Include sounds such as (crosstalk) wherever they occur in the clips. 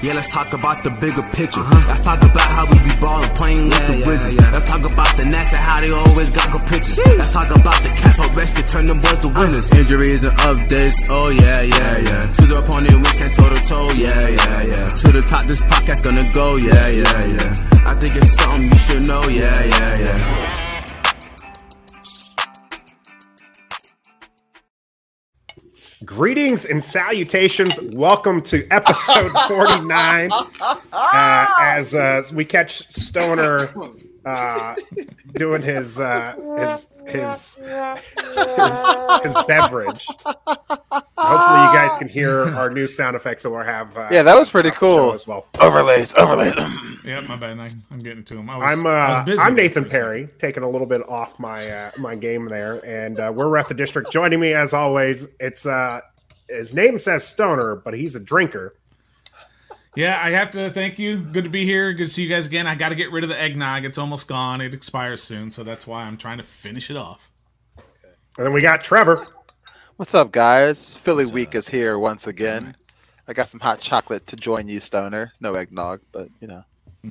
Yeah, let's talk about the bigger picture. Uh-huh. Let's talk about how we be ballin', playing with yeah, the yeah, Wizards. Yeah. Let's talk about the Nats and how they always got good pictures. Sheesh. Let's talk about the cats on rescue, turn them boys to winners. Uh, injuries and updates, oh yeah, yeah, yeah. To the opponent, we stand toe to toe, yeah, yeah, yeah. To the top, this podcast gonna go, yeah, yeah, yeah. I think it's something you should know, yeah, yeah, yeah. Greetings and salutations. Welcome to episode 49. (laughs) Uh, as uh, we catch Stoner uh, doing his, uh, his his his his (laughs) beverage. Hopefully, you guys can hear our new sound effects that we'll have. Uh, yeah, that was pretty cool as well. Overlays, overlays. (clears throat) yeah, my bad. I, am getting to him. I was, I'm uh, I'm Nathan Perry, taking a little bit off my uh, my game there, and uh, we're at the district. Joining me as always, it's uh, his name says Stoner, but he's a drinker. Yeah, I have to thank you. Good to be here. Good to see you guys again. I got to get rid of the eggnog. It's almost gone. It expires soon, so that's why I'm trying to finish it off. And then we got Trevor. What's up, guys? Philly Week is here once again. I got some hot chocolate to join you, Stoner. No eggnog, but you know.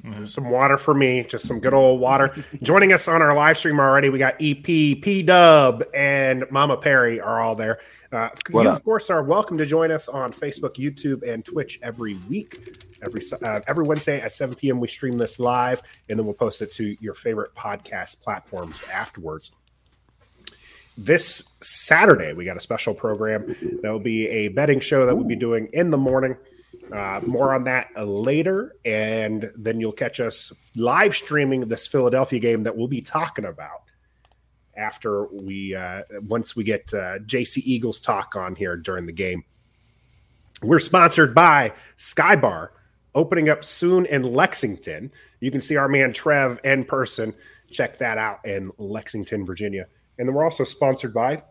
Mm-hmm. Some water for me, just some good old water. (laughs) Joining us on our live stream already, we got EP, P Dub, and Mama Perry are all there. Uh, you, up? of course, are welcome to join us on Facebook, YouTube, and Twitch every week. Every uh, every Wednesday at 7 p.m., we stream this live, and then we'll post it to your favorite podcast platforms afterwards. This Saturday, we got a special program. That'll be a betting show that we'll be doing in the morning. Uh, more on that later, and then you'll catch us live streaming this Philadelphia game that we'll be talking about after we uh, once we get uh, JC Eagles talk on here during the game. We're sponsored by Skybar, opening up soon in Lexington. You can see our man Trev in person. Check that out in Lexington, Virginia. And then we're also sponsored by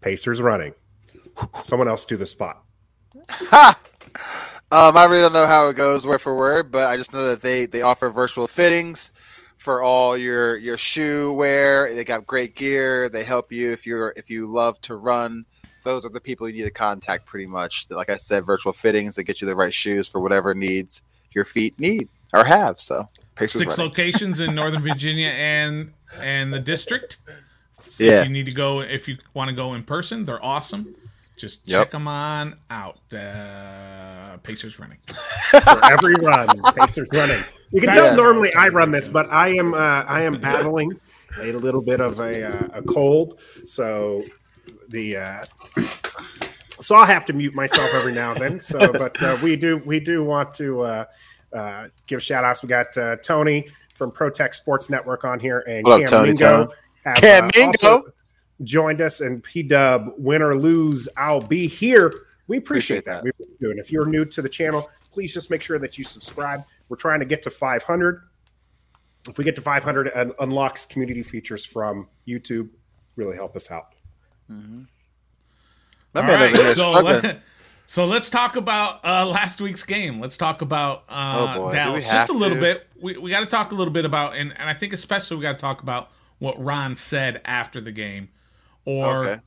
Pacers Running. Someone else do the spot. Ha! (laughs) (laughs) Um, I really don't know how it goes word for word, but I just know that they they offer virtual fittings for all your your shoe wear. They got great gear. They help you if you're if you love to run. Those are the people you need to contact pretty much. Like I said, virtual fittings that get you the right shoes for whatever needs your feet need or have. So six running. locations in Northern Virginia and and the district. So yeah, if you need to go if you want to go in person. They're awesome. Just yep. check them on out. Uh, Pacers running. (laughs) For every run, Pacers running. You can tell normally I run this, but I am uh, I am (laughs) battling a little bit of a, uh, a cold, so the uh, (clears throat) so I'll have to mute myself every now and then. So, (laughs) but uh, we do we do want to uh, uh, give shout outs. We got uh, Tony from ProTech Sports Network on here, and Hello, Cam Tony, Mingo. Have, Cam uh, Mingo joined us, and P Dub, win or lose, I'll be here. We appreciate, appreciate that. that. We do. And if you're new to the channel, please just make sure that you subscribe. We're trying to get to 500. If we get to 500, it unlocks community features from YouTube. Really help us out. Mm-hmm. All right, so, let, so let's talk about uh, last week's game. Let's talk about uh, oh Dallas just a little to? bit. We, we got to talk a little bit about, and, and I think especially we got to talk about what Ron said after the game or okay.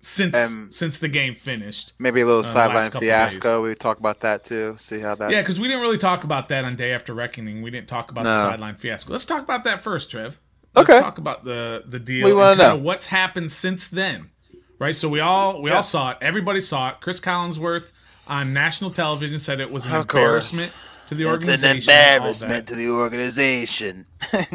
since um, since the game finished. Maybe a little uh, sideline fiasco. We talk about that too. See how that. Yeah, because we didn't really talk about that on Day After Reckoning. We didn't talk about no. the sideline fiasco. Let's talk about that first, Trev. Let's okay. talk about the the deal. We want to know what's happened since then, right? So we all we yeah. all saw it. Everybody saw it. Cris Collinsworth on national television said it was an of embarrassment. Course to the organization. It's an embarrassment to the organization.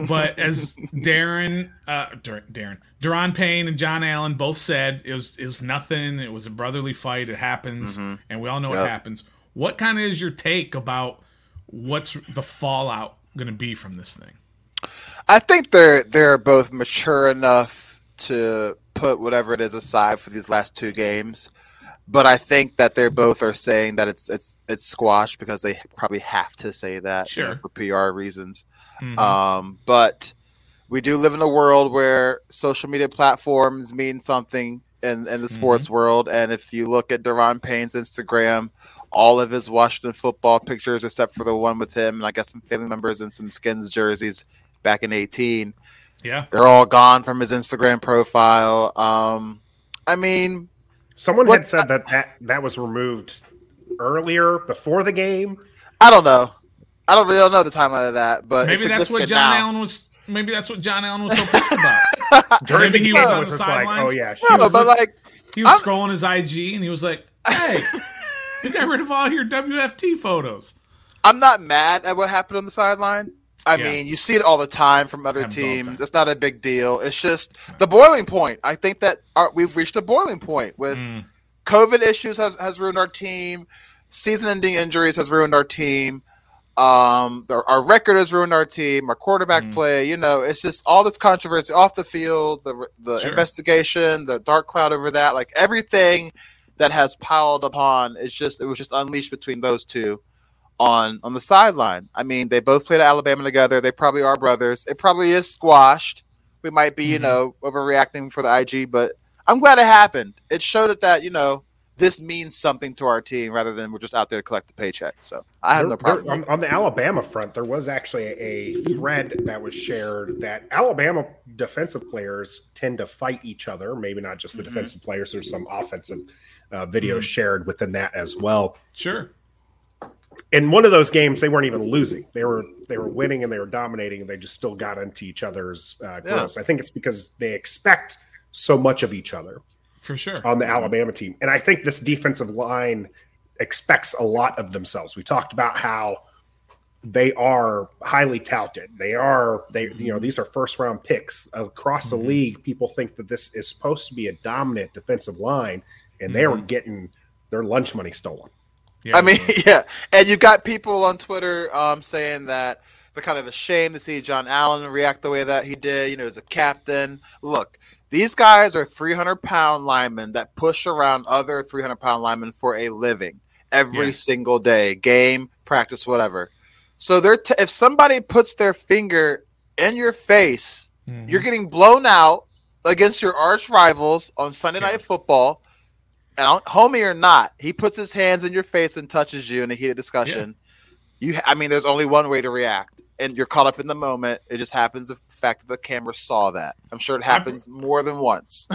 but as Darren, uh, Darren, Daron Payne and John Allen both said, it was is nothing. It was a brotherly fight. It happens, mm-hmm. and we all know yep. what happens. What kind of is your take about what's the fallout going to be from this thing? I think they're they're both mature enough to put whatever it is aside for these last two games but I think that they both are saying that it's it's it's squashed because they probably have to say that sure. you know, for PR reasons. Mm-hmm. Um, but we do live in a world where social media platforms mean something in, in the sports mm-hmm. world. And if you look at Daron Payne's Instagram, all of his Washington football pictures, except for the one with him and I guess some family members and some skins jerseys back in 18. Yeah. They're all gone from his Instagram profile. Um, I mean, Someone what? had said that, that that was removed earlier before the game? I don't know. I don't really know the timeline of that, but maybe that's what John now. Allen was. Maybe that's what John Allen was so pissed about. (laughs) During maybe he was on the sidelines. Like, oh yeah, no, was, but like he was I'm, scrolling his IG and he was like, "Hey, (laughs) you got rid of all your WFT photos." I'm not mad at what happened on the sideline. I yeah. mean, you see it all the time from other teams. It's not a big deal. It's just the boiling point. I think that our, we've reached a boiling point with mm. COVID issues has, has ruined our team. Season-ending injuries has ruined our team. Um, our, our record has ruined our team. Our quarterback mm. play. You know, it's just all this controversy off the field. The the sure. investigation, the dark cloud over that, like everything that has piled upon. It's just it was just unleashed between those two on on the sideline. I mean, they both played at Alabama together. They probably are brothers. It probably is squashed. We might be, mm-hmm. you know, overreacting for the IG, but I'm glad it happened. It showed it that you know this means something to our team rather than we're just out there to collect the paycheck. So I have there, no problem. There, on, on, the Alabama front, there was actually a thread that was shared that Alabama defensive players tend to fight each other. Maybe not just the mm-hmm. defensive players. There's some offensive uh, videos mm-hmm. shared within that as well. Sure in one of those games they weren't even losing they were they were winning and they were dominating and they just still got into each other's uh, grills. Yeah. i think it's because they expect so much of each other for sure on the alabama team and i think this defensive line expects a lot of themselves we talked about how they are highly touted they are they you know these are first round picks across the mm-hmm. league people think that this is supposed to be a dominant defensive line and mm-hmm. they were getting their lunch money stolen yeah, I mean, (laughs) yeah, and you've got people on Twitter um, saying that they're kind of ashamed to see John Allen react the way that he did. You know, as a captain. Look, these guys are 300 pound linemen that push around other 300 pound linemen for a living every yeah. single day, game, practice, whatever. So they're t- if somebody puts their finger in your face, mm-hmm. you're getting blown out against your arch rivals on Sunday yeah. Night Football homie or not, he puts his hands in your face and touches you in a heated discussion. Yeah. You, I mean, there's only one way to react, and you're caught up in the moment. It just happens the fact that the camera saw that. I'm sure it happens more than once.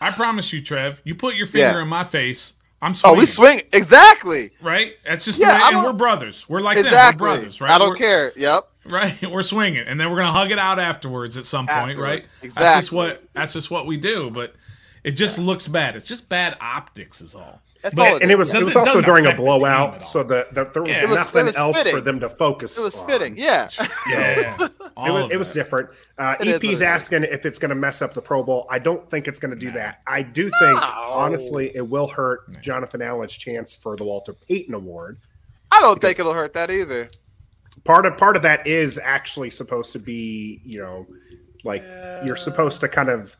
I promise you, Trev. You put your finger yeah. in my face. I'm swinging. Oh, we swing exactly. Right. That's just yeah. and we're brothers. We're like exactly. We're brothers, right? I don't we're, care. Yep. Right. (laughs) We're swinging, and then we're gonna hug it out afterwards at some afterwards. point, right? Exactly. That's just what. That's just what we do. But it just yeah. looks bad. It's just bad optics, is all. That's but, all it and it was it was also during a blowout, so that the, there was yeah. nothing was, was else for them to focus. On. It was spitting, yeah, yeah. (laughs) it was, it was different. Uh, EP's asking if it's going to mess up the Pro Bowl. I don't think it's going to do no. that. I do think, honestly, it will hurt Jonathan Allen's chance for the Walter Payton Award. I don't think it'll hurt that either. Part of part of that is actually supposed to be, you know, like yeah. you're supposed to kind of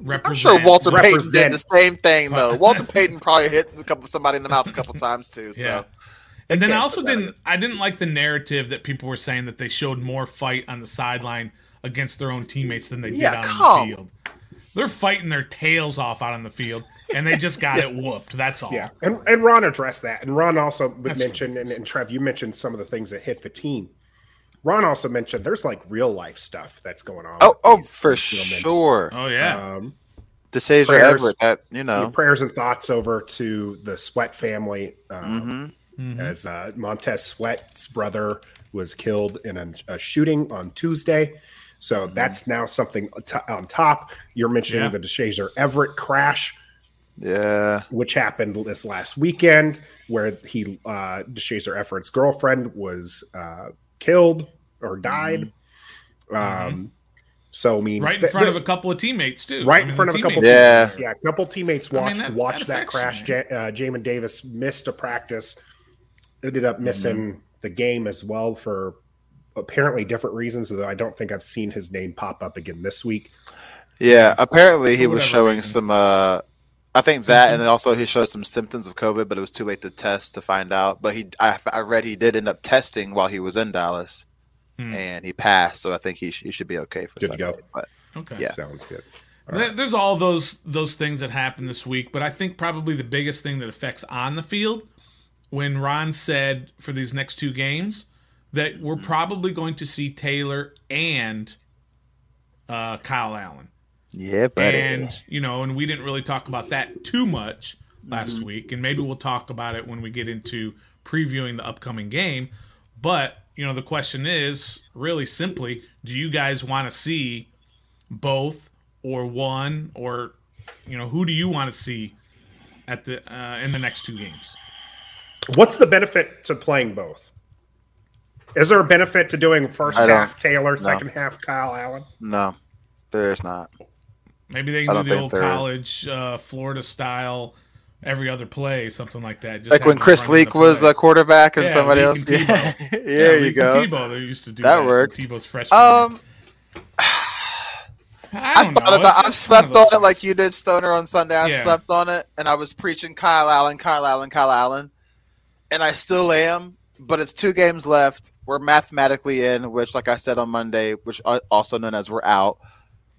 I'm sure Walter Payton did the same thing though. Walter Payton probably hit a couple somebody in the mouth a couple times too. So. Yeah. And then I also didn't I didn't like the narrative that people were saying that they showed more fight on the sideline against their own teammates than they did yeah, on the field. They're fighting their tails off out on the field, and they just got (laughs) it whooped. That's all. Yeah, and, and Ron addressed that, and Ron also mentioned, and, and Trev, you mentioned some of the things that hit the team. Ron also mentioned there's like real life stuff that's going on. Oh, oh, for sure. Oh yeah. Um, DeShazor Everett, that, you know, prayers and thoughts over to the Sweat family. Um, mm-hmm. Mm-hmm. As uh, Montez Sweat's brother was killed in a, a shooting on Tuesday. So mm-hmm. that's now something t- on top. You're mentioning yeah. the DeShazor Everett crash. Yeah. Which happened this last weekend, where he, uh, DeShazor Everett's girlfriend was uh, killed or died. Mm-hmm. Um, so I mean, right in front of a couple of teammates too. Right I mean, in front of a couple. Yeah, teammates. yeah. A couple teammates watched I mean, that, watched that, that crash. J- uh, Jamin Davis missed a practice. Ended up missing mm-hmm. the game as well for apparently different reasons. Though I don't think I've seen his name pop up again this week. Yeah, apparently he was showing reason. some. Uh, I think that, and also he showed some symptoms of COVID, but it was too late to test to find out. But he, I, I read he did end up testing while he was in Dallas hmm. and he passed. So I think he, sh- he should be okay for good Sunday. to go. But okay, yeah, sounds good. All right. There's all those those things that happened this week, but I think probably the biggest thing that affects on the field when Ron said for these next two games that we're probably going to see Taylor and uh, Kyle Allen. Yeah, buddy. And you know, and we didn't really talk about that too much last mm-hmm. week, and maybe we'll talk about it when we get into previewing the upcoming game. But you know, the question is really simply: Do you guys want to see both or one, or you know, who do you want to see at the uh, in the next two games? What's the benefit to playing both? Is there a benefit to doing first half Taylor, no. second half Kyle Allen? No, there is not. Maybe they can do the old college uh, Florida style every other play, something like that. Just like when Chris Leak was a quarterback and yeah, somebody Leak else. And (laughs) yeah, yeah, there you go. Tebow, they used to do that. That worked. Tebow's freshman. Um, I, I thought know. about. I've slept on it like you did, Stoner, on Sunday. I yeah. slept on it, and I was preaching Kyle Allen, Kyle Allen, Kyle Allen, and I still am. But it's two games left. We're mathematically in, which, like I said on Monday, which also known as we're out.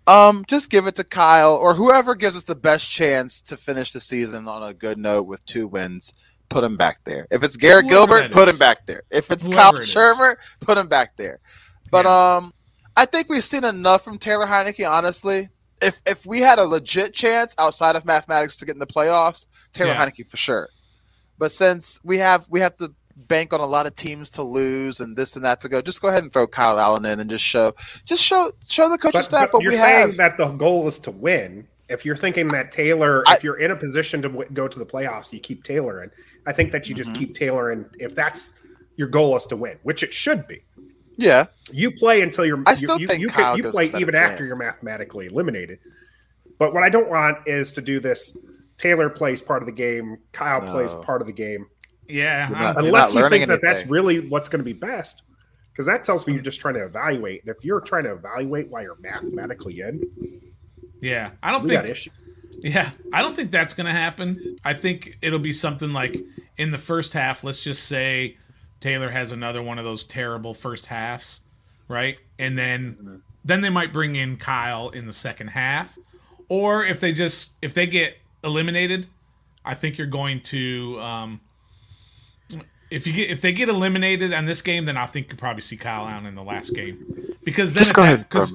Um, just give it to Kyle or whoever gives us the best chance to finish the season on a good note with two wins. Put him back there. If it's Garrett whoever Gilbert, put him back there. If it's whoever Kyle it Shurmur, put him back there. But yeah. um, I think we've seen enough from Taylor Heinicke. Honestly, if if we had a legit chance outside of mathematics to get in the playoffs, Taylor yeah. Heinicke for sure. But since we have we have to bank on a lot of teams to lose and this and that to go. Just go ahead and throw Kyle Allen in and just show, just show, show the coaching but, staff but what you're we saying have. That the goal is to win. If you're thinking that Taylor, I, if you're in a position to w- go to the playoffs, you keep Taylor in. I think that you just mm-hmm. keep Taylor in. If that's your goal is to win, which it should be. Yeah, you play until you're. I still you, think you, Kyle you play even after you're mathematically eliminated. But what I don't want is to do this. Taylor plays part of the game. Kyle no. plays part of the game. Yeah, not, unless you think anything. that that's really what's going to be best, because that tells me you're just trying to evaluate. And if you're trying to evaluate why you're mathematically in, yeah, I don't think issue. Yeah, I don't think that's going to happen. I think it'll be something like in the first half. Let's just say Taylor has another one of those terrible first halves, right? And then mm-hmm. then they might bring in Kyle in the second half, or if they just if they get eliminated, I think you're going to um, if you get if they get eliminated on this game, then I think you probably see Kyle Allen in the last game because then just go ahead because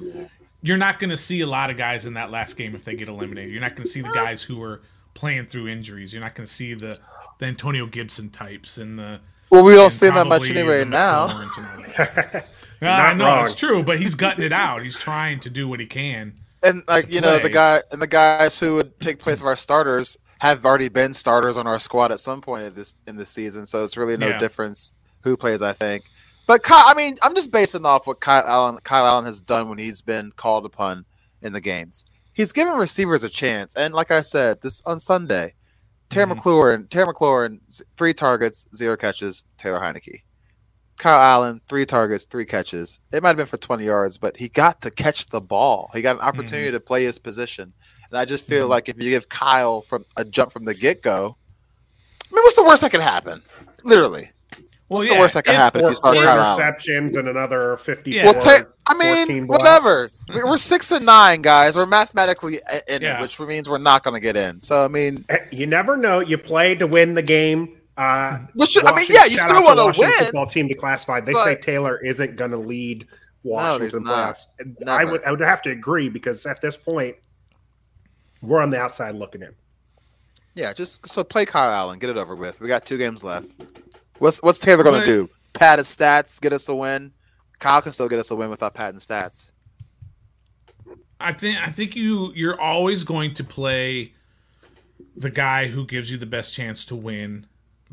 you're not going to see a lot of guys in that last game if they get eliminated. You're not going to see the guys who are playing through injuries. You're not going to see the the Antonio Gibson types and the well, we don't see that much anyway now. (laughs) I know wrong. it's true, but he's gutting it out. He's trying to do what he can. And like you know, the guy and the guys who would take place of our starters have already been starters on our squad at some point in this in this season, so it's really no yeah. difference who plays. I think, but Kyle, I mean, I'm just basing off what Kyle Allen Kyle Allen has done when he's been called upon in the games. He's given receivers a chance, and like I said, this on Sunday, Terry mm-hmm. McLaurin, Terry McLaurin, three targets, zero catches. Taylor Heinicke, Kyle Allen, three targets, three catches. It might have been for 20 yards, but he got to catch the ball. He got an opportunity mm-hmm. to play his position. And I just feel mm-hmm. like if you give Kyle from a jump from the get go, I mean, what's the worst that could happen? Literally. What's well, yeah, the worst that could happen if you start Kyle interceptions and another fifty? Yeah. Well, take, I mean, whatever. We're six and nine, guys. We're mathematically in yeah. which means we're not going to get in. So I mean, eh, you never know. You play to win the game. Uh, which I mean, yeah, you still want to win. Football team declassified. They but, say Taylor isn't going to lead Washington no, playoffs. I would I would have to agree because at this point, we're on the outside looking in. Yeah, just so play Kyle Allen, get it over with. We got two games left. What's what's Taylor going to do? Pad his stats, get us a win. Kyle can still get us a win without padding stats. I think I think you you're always going to play the guy who gives you the best chance to win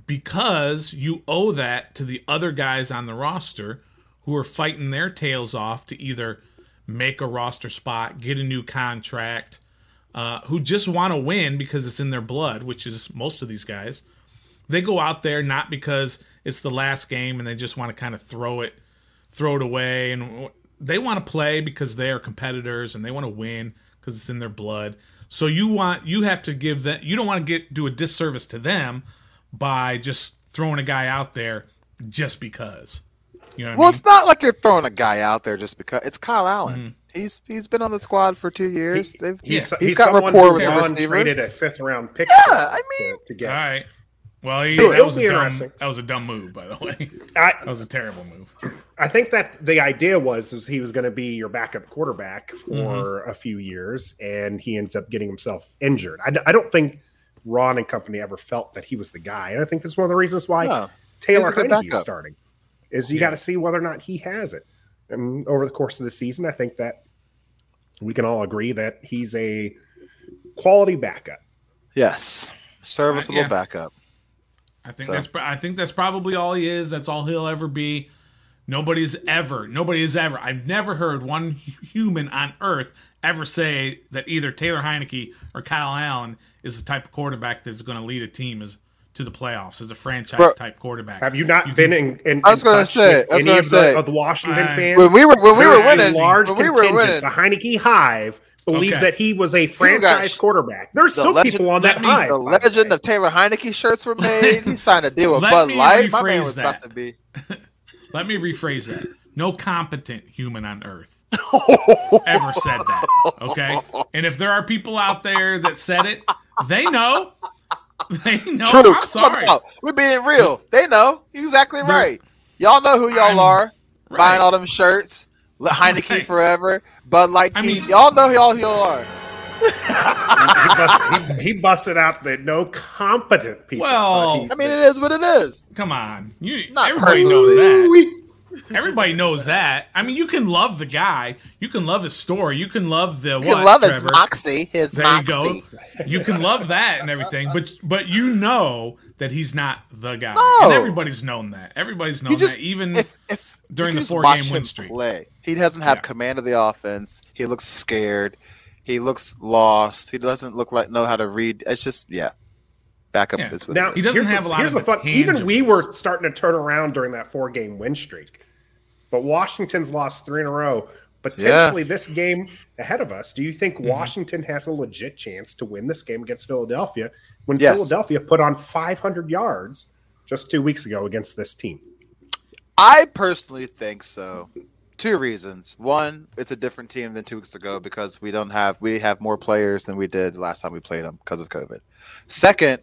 because you owe that to the other guys on the roster who are fighting their tails off to either make a roster spot, get a new contract, uh, who just want to win because it's in their blood, which is most of these guys. They go out there not because it's the last game and they just want to kind of throw it, throw it away, and they want to play because they are competitors and they want to win because it's in their blood. So you want you have to give that you don't want to get do a disservice to them by just throwing a guy out there just because. You know well, I mean? it's not like you're throwing a guy out there just because it's Kyle Allen. Mm-hmm. He's he's been on the squad for two years. He, he's, he's, he's got rapport with the receivers. Traded a fifth round pick. Yeah, I mean, to, to get. All right. Well, he, that, was a dumb, that was a dumb move, by the way. (laughs) I, that was a terrible move. I think that the idea was is he was going to be your backup quarterback for mm-hmm. a few years, and he ends up getting himself injured. I, I don't think Ron and company ever felt that he was the guy. And I think that's one of the reasons why no, Taylor Heinicke is starting. Is you yeah. got to see whether or not he has it. And over the course of the season, I think that we can all agree that he's a quality backup. Yes, serviceable uh, yeah. backup. I think so. that's I think that's probably all he is. That's all he'll ever be. Nobody's ever, nobody has ever. I've never heard one human on earth ever say that either Taylor Heinicke or Kyle Allen is the type of quarterback that's going to lead a team as to the playoffs as a franchise Bro, type quarterback. Have you not you been can, in, in, I was going to say any of the, of the, Washington uh, fans? When we were when we were winning, large when we were winning, the Heinicke Hive believes okay. that he was a franchise quarterback. There's the still legend, people on that me, hive. The legend of Taylor Heinicke shirts were (laughs) made. he signed a deal with Bud Light. My man was that. about to be. (laughs) Let me rephrase that. No competent human on earth (laughs) ever said that. Okay? And if there are people out there that said it, they know. (laughs) They know. True. I'm sorry. We're being real. They know. Exactly right. Y'all know who y'all I'm, are. Right. Buying all them shirts. Heineken right. forever. Bud Light I mean, y'all know who y'all, who y'all are. he, busted, he, he, busted out that no competent people. Well, I mean, it is what it is. Come on, you, Not everybody knows that. Everybody knows that. I mean, you can love the guy. You can love his story. You can love the. You what, love Trevor? his moxie. His there moxie. you go. You can love that and everything, but but you know that he's not the guy, no. and oh. everybody's known that. Everybody's known just, that, even if, if during the four game win streak. Play. He doesn't have yeah. command of the offense. He looks scared. He looks lost. He doesn't look like know how to read. It's just yeah. Backup yeah. is now. He doesn't have a, a lot. Here's of the fun. Even we were starting to turn around during that four game win streak but Washington's lost three in a row. Potentially, yeah. this game ahead of us. Do you think mm-hmm. Washington has a legit chance to win this game against Philadelphia when yes. Philadelphia put on 500 yards just two weeks ago against this team? I personally think so. Two reasons. One, it's a different team than two weeks ago because we don't have we have more players than we did last time we played them because of COVID. Second,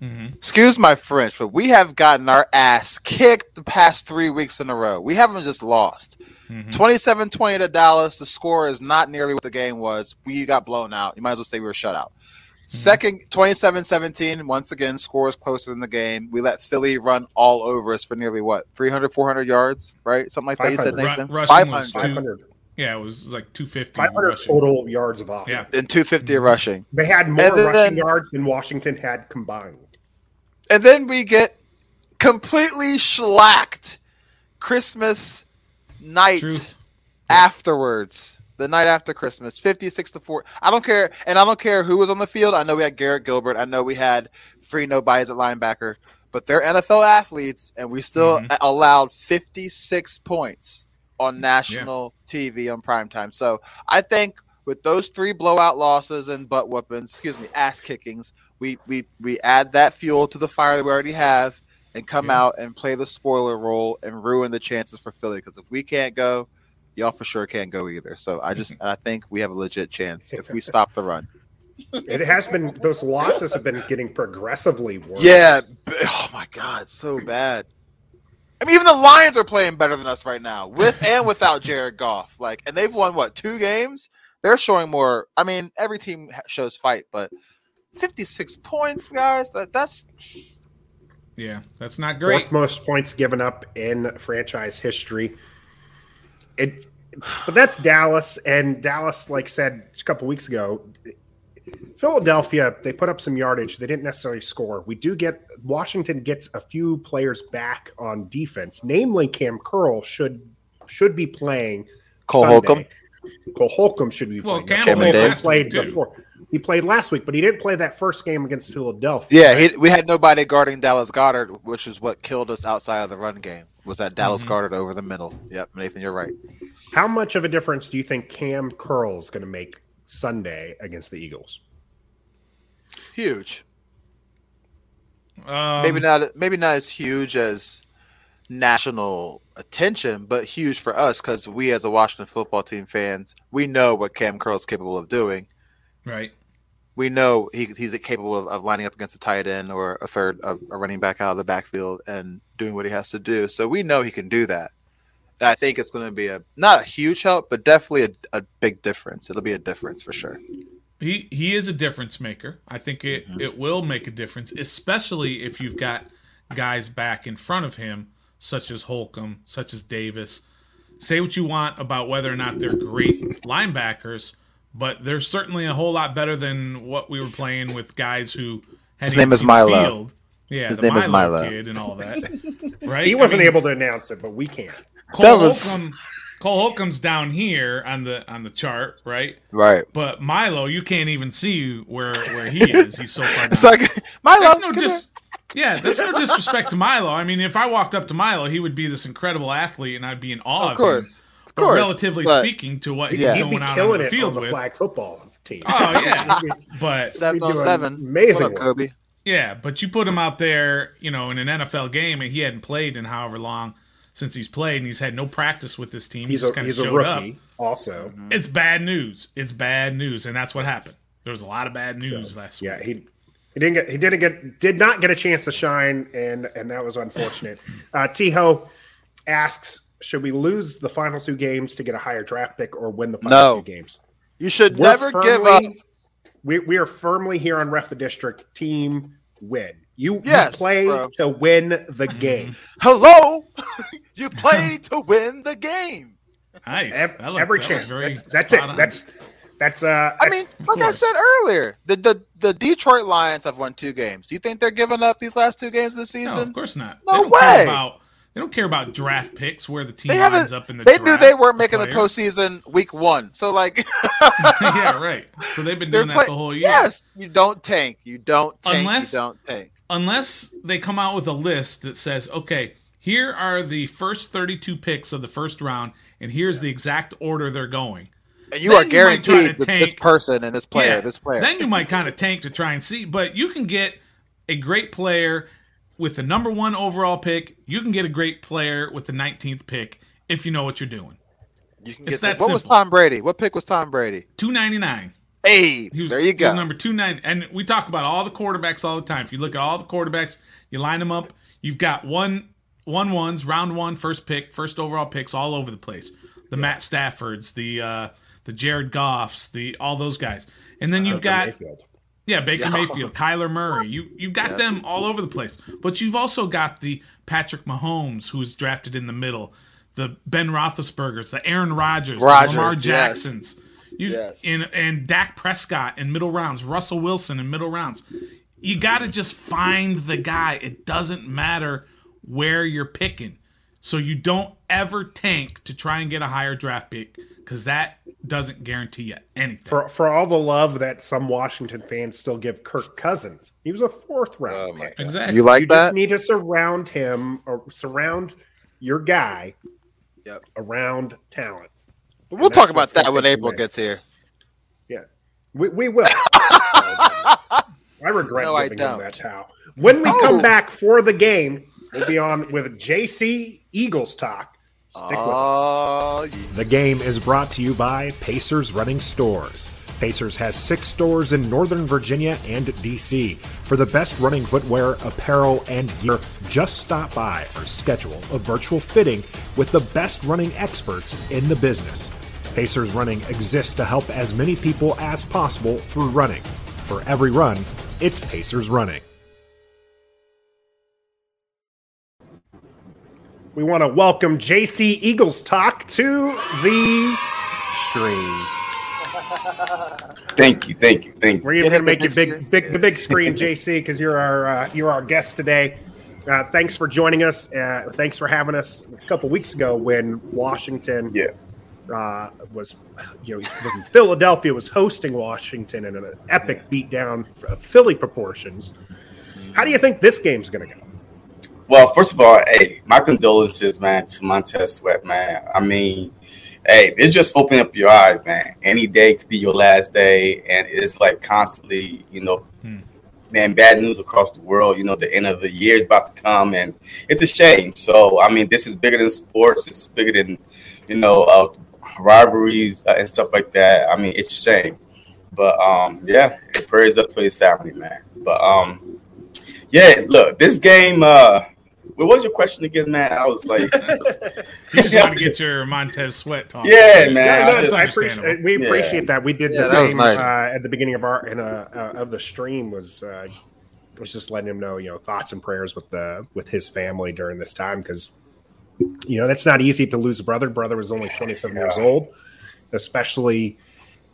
Mm-hmm. Excuse my French, but we have gotten our ass kicked the past three weeks in a row. We haven't just lost. Mm-hmm. 27 20 to Dallas. The score is not nearly what the game was. We got blown out. You might as well say we were shut out. Mm-hmm. Second, 27 17. Once again, scores closer than the game. We let Philly run all over us for nearly what? 300, 400 yards, right? Something like that. You said, Nathan? Ru- 500. 500. Yeah, it was like 250. 500 rushing. total yards of offense. Yeah. And 250 mm-hmm. rushing. They had more then, rushing yards than Washington had combined. And then we get completely shellacked Christmas night Truth. afterwards. The night after Christmas, 56 to 4. I don't care. And I don't care who was on the field. I know we had Garrett Gilbert. I know we had free no buys at linebacker, but they're NFL athletes, and we still mm-hmm. allowed 56 points on national yeah. TV on primetime. So I think with those three blowout losses and butt whoopings, excuse me, ass kickings, we we we add that fuel to the fire that we already have and come yeah. out and play the spoiler role and ruin the chances for Philly. Because if we can't go, y'all for sure can't go either. So I just mm-hmm. I think we have a legit chance if we (laughs) stop the run. It has been those losses have been getting progressively worse. Yeah. Oh my god, so bad. I mean, even the Lions are playing better than us right now, with and (laughs) without Jared Goff. Like, and they've won what two games? They're showing more. I mean, every team shows fight, but 56 points, guys. That, that's yeah, that's not great. Fourth most points given up in franchise history. It, but that's Dallas, and Dallas, like said a couple weeks ago, Philadelphia they put up some yardage. They didn't necessarily score. We do get Washington gets a few players back on defense, namely Cam Curl should should be playing. Cole Sunday. Holcomb. Cole Holcomb should be well, playing. Cam Holcomb played before. He played last week, but he didn't play that first game against Philadelphia. Yeah, he, we had nobody guarding Dallas Goedert, which is what killed us outside of the run game. Was that Dallas mm-hmm. Goedert over the middle? Yep, Nathan, you're right. How much of a difference do you think Cam Curl is going to make Sunday against the Eagles? Huge. Um, maybe not. Maybe not as huge as national attention, but huge for us because we, as a Washington football team fans, we know what Cam Curl is capable of doing. Right. We know he, he's capable of, of, lining up against a tight end or a third, a, a running back out of the backfield and doing what he has to do. So we know he can do that. And I think it's going to be a not a huge help, but definitely a, a big difference. It'll be a difference for sure. He he is a difference maker. I think it mm-hmm. it will make a difference, especially if you've got guys back in front of him, such as Holcomb, such as Davis. Say what you want about whether or not they're great linebackers, but they're certainly a whole lot better than what we were playing with guys who had his name is Milo. Field. Yeah, his name Milo is Milo kid and all that. (laughs) Right? He wasn't I mean, able to announce it, but we can. Cole was... Holcomb, Cole Holcomb's down here on the on the chart, right? Right. But Milo, you can't even see where where he is. He's so far. (laughs) Down. It's like Milo. no dis- yeah, there's no disrespect to Milo. I mean, if I walked up to Milo, he would be this incredible athlete, and I'd be in awe of, course. Him. Of course. Relatively but, speaking to what he's yeah. going out on the field on the with. flag football team. Oh yeah, (laughs) but seven on seven, amazing, up, Kobe. Yeah, but you put him out there, you know, in an NFL game, and he hadn't played in however long since he's played, and he's had no practice with this team. He's, he's a, he's a rookie, up. also. It's bad news. It's bad news, and that's what happened. There was a lot of bad news so, last yeah, week. Yeah, he he didn't get he didn't get did not get a chance to shine, and and that was unfortunate. (laughs) uh, Tiho asks, should we lose the final two games to get a higher draft pick, or win the final no. two games? You should We're never firmly, give up. We, we are firmly here on Ref the District. Team win. You, yes, you play bro. to win the (laughs) game. Hello, (laughs) you play (laughs) to win the game. Nice. Every, every chance. That's, that's it. On. That's that's uh. I mean, like I said earlier, the, the the Detroit Lions have won two games. Do you think they're giving up these last two games of the season? No, of course not. No way. About, they don't care about draft picks where the team they lines up in the. Draft. They knew they weren't making the postseason week one, so like. (laughs) yeah, right. So they've been doing that the whole year. Yes, you don't tank. You don't tank. Unless, you don't tank unless they come out with a list that says, okay, here are the first 32 picks of the first round, and here's the exact order they're going. And you then are guaranteed you this person and this player, yeah, this player. Then you might kind of tank to try and see, but you can get a great player with the number one overall pick. You can get a great player with the 19th pick if you know what you're doing. You can it's get that. What simple. was Tom Brady? What pick was Tom Brady? 299. Hey, was, there you go. number two nine, and we talk about all the quarterbacks all the time. If you look at all the quarterbacks, you line them up. You've got one one ones, round one, first pick, first overall picks all over the place. The yeah. Matt Staffords, the uh, the Jared Goffs, the all those guys, and then you've got Mayfield. Yeah Baker yeah. Mayfield, Kyler Murray. You you've got yeah. them all over the place, but you've also got the Patrick Mahomes, who's drafted in the middle, the Ben Roethlisberger's, the Aaron Rodgers, Rodgers the Lamar Jacksons. Yes. You yes. and and Dak Prescott in middle rounds, Russell Wilson in middle rounds. You got to just find the guy. It doesn't matter where you're picking. So you don't ever tank to try and get a higher draft pick because that doesn't guarantee you anything. For for all the love that some Washington fans still give Kirk Cousins, he was a fourth round oh pick. Exactly. You like you that? just need to surround him or surround your guy yep. around talent. But we'll talk about that when April gets here. Yeah, we, we will. (laughs) I regret no, giving I him that towel. When we oh. come back for the game, we'll be on with JC Eagles talk. Stick with us. Ah, the game is brought to you by Pacers Running Stores. Pacers has six stores in Northern Virginia and DC. For the best running footwear, apparel, and gear, just stop by or schedule a virtual fitting with the best running experts in the business. Pacers Running exists to help as many people as possible through running. For every run, it's Pacers Running. We want to welcome JC Eagles Talk to the stream. Thank you, thank you, thank you. We're going to make you big, big, the big screen, JC, because you're our uh, you're our guest today. Uh, thanks for joining us. Uh, thanks for having us a couple weeks ago when Washington yeah. Uh, was, you know, Philadelphia was hosting Washington in an epic yeah. beatdown of Philly proportions. How do you think this game's going to go? Well, first of all, hey, my condolences, man, to Montez Sweat, man. I mean, hey, it's just open up your eyes, man. Any day could be your last day, and it's like constantly, you know, hmm. man, bad news across the world. You know, the end of the year is about to come, and it's a shame. So, I mean, this is bigger than sports. It's bigger than, you know, uh, rivalries uh, and stuff like that. I mean, it's a shame. But um, yeah, prayers up for his family, man. But um, yeah, look, this game, uh, what was your question again, man? I was like, (laughs) you just want to get your Montez Sweat talk. Yeah, man. Yeah, no, I, I appreciate, we appreciate yeah. that. We did yeah, the same nice. uh, at the beginning of our in a, uh, of the stream was uh, was just letting him know, you know, thoughts and prayers with the with his family during this time because you know that's not easy to lose a brother. Brother was only 27 yeah. years old, especially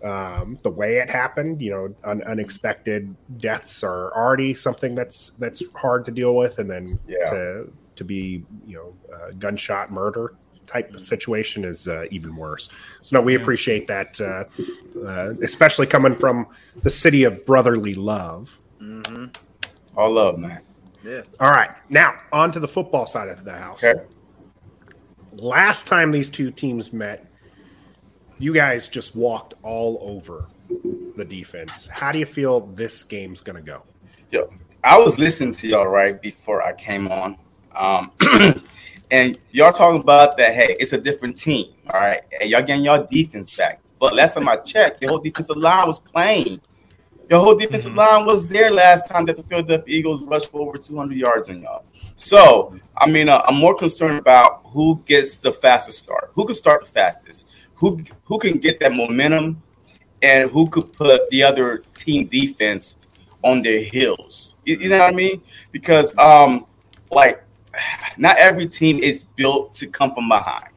um, the way it happened. You know, un- unexpected deaths are already something that's that's hard to deal with, and then yeah. to to be you know gunshot murder type situation is uh, even worse. So no, we appreciate that, uh, uh, especially coming from the city of brotherly love. Mm-hmm. All love, man. Yeah. All right, now on to the football side of the house. Okay. Last time these two teams met, you guys just walked all over the defense. How do you feel this game's going to go? Yo, I was listening to y'all right before I came on. Um, (clears throat) and y'all talking about that, hey, it's a different team, all right? And y'all getting y'all defense back. But last time I checked, your whole defensive line was playing. Your whole defensive mm-hmm. line was there last time that the Philadelphia Eagles rushed for over 200 yards on y'all. So, I mean, uh, I'm more concerned about who gets the fastest start. Who can start the fastest? Who who can get that momentum and who could put the other team defense on their heels. You, you know what I mean? Because um, like not every team is built to come from behind.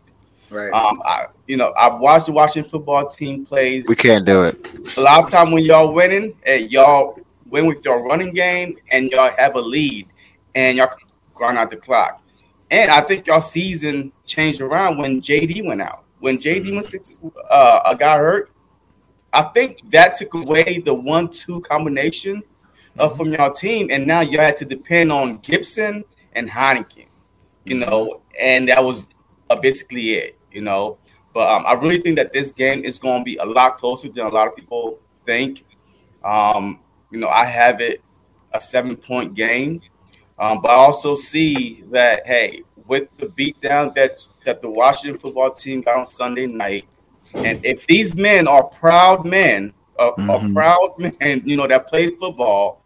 Right. Um, I, you know, I've watched the Washington football team play. We can't do it. A lot of time when y'all winning, and y'all win with your running game, and y'all have a lead, and y'all grind out the clock. And I think y'all season changed around when JD went out when JD was uh, got hurt, I think that took away the one-two combination uh, from your team, and now you had to depend on Gibson and Heineken, you know, and that was uh, basically it, you know. But um, I really think that this game is going to be a lot closer than a lot of people think. Um, you know, I have it a seven-point game, um, but I also see that hey, with the beatdown that that the Washington football team got on Sunday night, and if these men are proud men, uh, mm-hmm. are proud (laughs) men, you know that play football,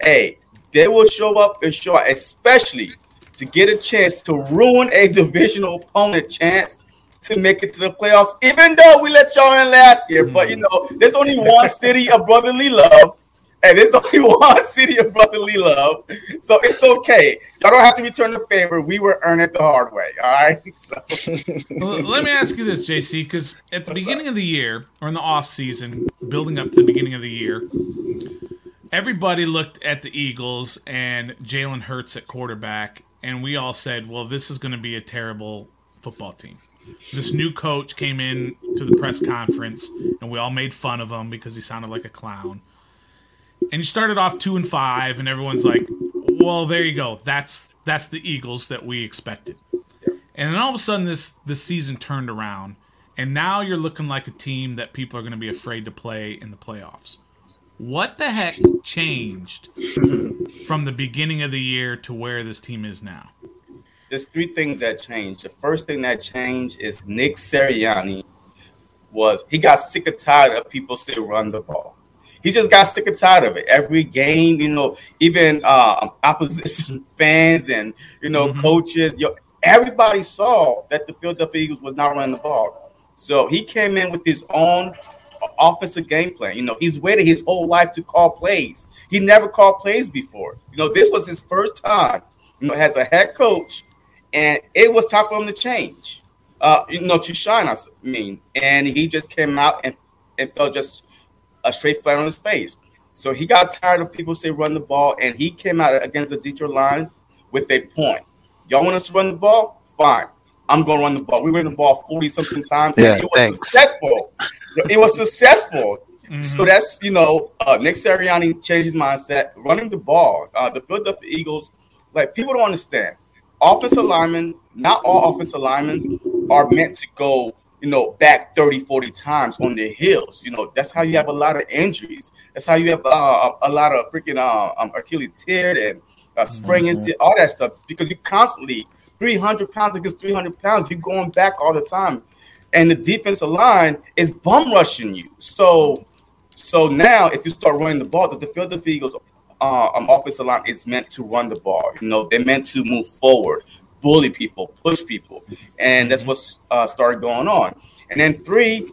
hey, they will show up and show out, especially to get a chance to ruin a (laughs) divisional opponent chance to make it to the playoffs, even though we let y'all in last year. Mm-hmm. But you know, there's only one city of brotherly love, and there's (laughs) only one city of brotherly love, so it's okay. Y'all don't have to return the favor. We were earning it the hard way. All right. (laughs) So. (laughs) let me ask you this, JC, because at the What's beginning that? of the year or in the off season, building up to the beginning of the year, everybody looked at the Eagles and Jalen Hurts at quarterback, and we all said, "Well, this is going to be a terrible football team." This new coach came in to the press conference, and we all made fun of him because he sounded like a clown and you started off two and five, and everyone's like, "Well, there you go. That's that's the Eagles that we expected." And then all of a sudden, this this season turned around, and now you're looking like a team that people are going to be afraid to play in the playoffs. What the heck changed from the beginning of the year to where this team is now? There's three things that changed. The first thing that changed is Nick Sirianni was he got sick and tired of people still run the ball he just got sick and tired of it. Every game, you know, even uh, opposition (laughs) fans and you know mm-hmm. coaches, you know, everybody saw that the Philadelphia Eagles was not running the ball. So he came in with his own offensive game plan. You know, he's waited his whole life to call plays. He never called plays before. You know, this was his first time. You know, as a head coach, and it was time for him to change. Uh, you know, to shine. I mean, and he just came out and and felt just a straight flat on his face. So he got tired of people say run the ball, and he came out against the Detroit Lions with a point. Y'all want us to run the ball? Fine. I'm going to run the ball. We ran the ball 40 something times. Yeah, it was thanks. successful. It was successful. Mm-hmm. So that's, you know, uh, Nick Sirianni changed his mindset, running the ball. Uh, the Philadelphia Eagles, like, people don't understand. Offensive linemen, not all offensive linemen are meant to go you know, back 30, 40 times on their heels. You know, that's how you have a lot of injuries. That's how you have uh, a lot of freaking uh, um, Achilles tear and uh, spring mm-hmm. all that stuff because you constantly 300 pounds against 300 pounds, you're going back all the time. And the defensive line is bum rushing you. So, so now if you start running the ball, the Philadelphia Eagles uh, um, offensive line is meant to run the ball. You know, they're meant to move forward, bully people, push people, and that's what uh, started going on. And then three,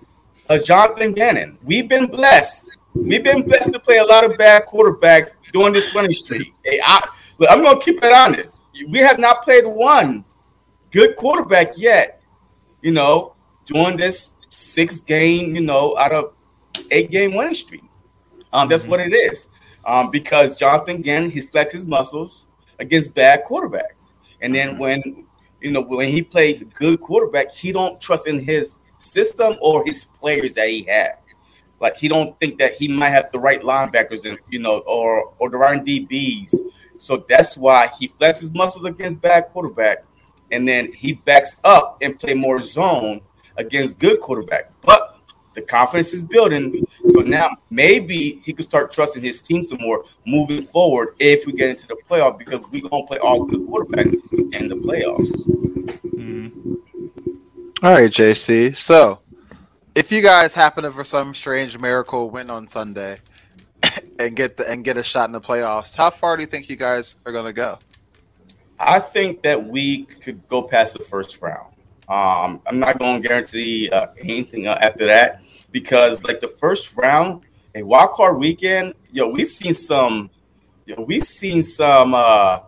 uh, Jonathan Gannon. We've been blessed. We've been blessed to play a lot of bad quarterbacks during this winning streak. Hey, I, I'm going to keep it honest. We have not played one good quarterback yet. You know, during this six game, you know, out of eight game winning streak. Um, that's mm-hmm. what it is. Um, because Jonathan Gannon, he flexes his muscles against bad quarterbacks. And then mm-hmm. when you know when he plays good quarterback, he don't trust in his system or his players that he had. Like he don't think that he might have the right linebackers and you know or or the right DBs. So that's why he flexes muscles against bad quarterback, and then he backs up and play more zone against good quarterback. But the confidence is building. So now maybe he could start trusting his team some more moving forward if we get into the playoff because we're gonna play all good quarterbacks in the playoffs. Mm-hmm. All right, JC. So if you guys happen to for some strange miracle win on Sunday (coughs) and get the and get a shot in the playoffs, how far do you think you guys are gonna go? I think that we could go past the first round. Um, I'm not going to guarantee uh, anything uh, after that because, like the first round, a wild card weekend, yo, we've seen some, yo, we've seen some, uh,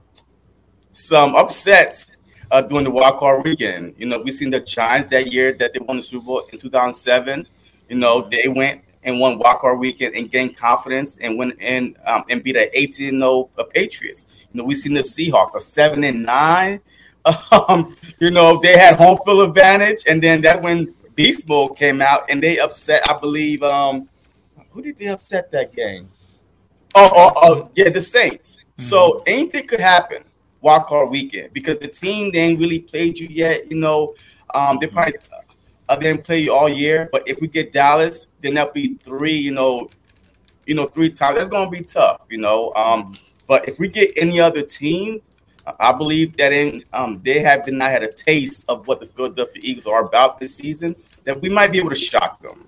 some upsets uh, during the wild card weekend. You know, we've seen the Giants that year that they won the Super Bowl in 2007. You know, they went and won wild card weekend and gained confidence and went and um, and beat a 18 0 Patriots. You know, we've seen the Seahawks a seven and nine (laughs) um, you know, they had home field advantage, and then that when Beast Mode came out, and they upset, I believe, um, who did they upset that game? Oh, oh, oh yeah, the Saints. Mm-hmm. So anything could happen wild card weekend because the team they ain't really played you yet. You know, um, they probably uh, didn't play you all year. But if we get Dallas, then that'll be three. You know, you know, three times. That's gonna be tough. You know, um, but if we get any other team, I believe that in um, they have not had a taste of what the Philadelphia Eagles are about this season. That we might be able to shock them.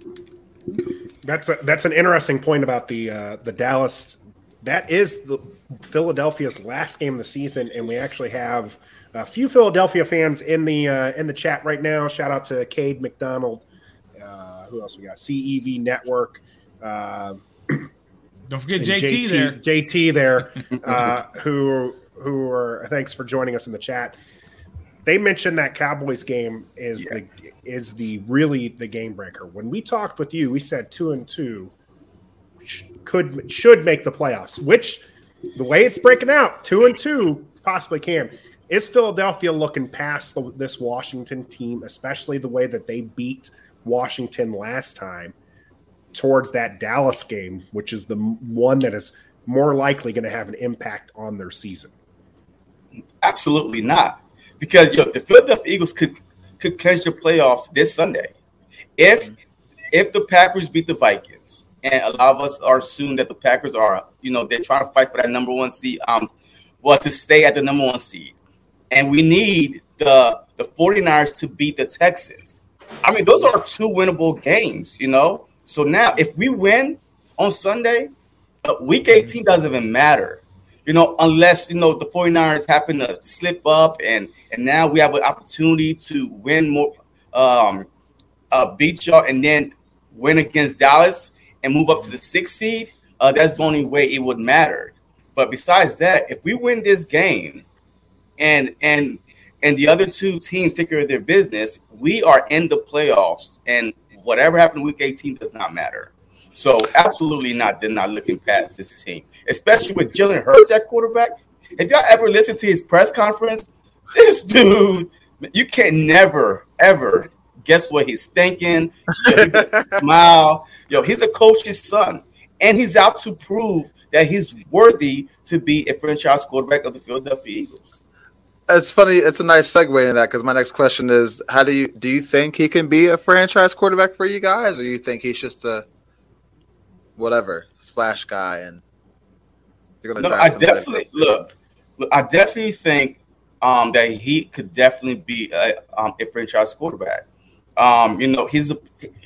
That's a, that's an interesting point about the uh, the Dallas. That is the Philadelphia's last game of the season, and we actually have a few Philadelphia fans in the uh, in the chat right now. Shout out to Cade McDonald. Uh, who else we got? CEV Network. Uh, Don't forget JT, JT, there. JT there, (laughs) uh, who who are thanks for joining us in the chat. They mentioned that Cowboys game is yeah. the is the really the game breaker. When we talked with you, we said two and two could should make the playoffs. Which the way it's breaking out, two and two possibly can. Is Philadelphia looking past the, this Washington team, especially the way that they beat Washington last time, towards that Dallas game, which is the one that is more likely going to have an impact on their season? Absolutely not. Because yo, the Philadelphia Eagles could could clinch the playoffs this Sunday. If if the Packers beat the Vikings, and a lot of us are assuming that the Packers are, you know, they're trying to fight for that number one seed, um, well, to stay at the number one seed. And we need the the 49ers to beat the Texans. I mean, those are two winnable games, you know. So now if we win on Sunday, week 18 doesn't even matter you know, unless, you know, the 49ers happen to slip up and and now we have an opportunity to win more um uh beat y'all and then win against Dallas and move up to the sixth seed, uh, that's the only way it would matter. But besides that, if we win this game and and and the other two teams take care of their business, we are in the playoffs. And whatever happened week 18 does not matter. So absolutely not. They're not looking past this team, especially with Jalen Hurts at quarterback. If y'all ever listen to his press conference, (laughs) this dude, you can never ever guess what he's thinking. Yo, (laughs) smile. Yo, he's a coach's son, and he's out to prove that he's worthy to be a franchise quarterback of the Philadelphia Eagles. It's funny. It's a nice segue in that because my next question is: How do you do you think he can be a franchise quarterback for you guys, or you think he's just a whatever splash guy, and you're gonna. No, I definitely look, look. I definitely think um, that he could definitely be a, um, a franchise quarterback. Um, you know, he's a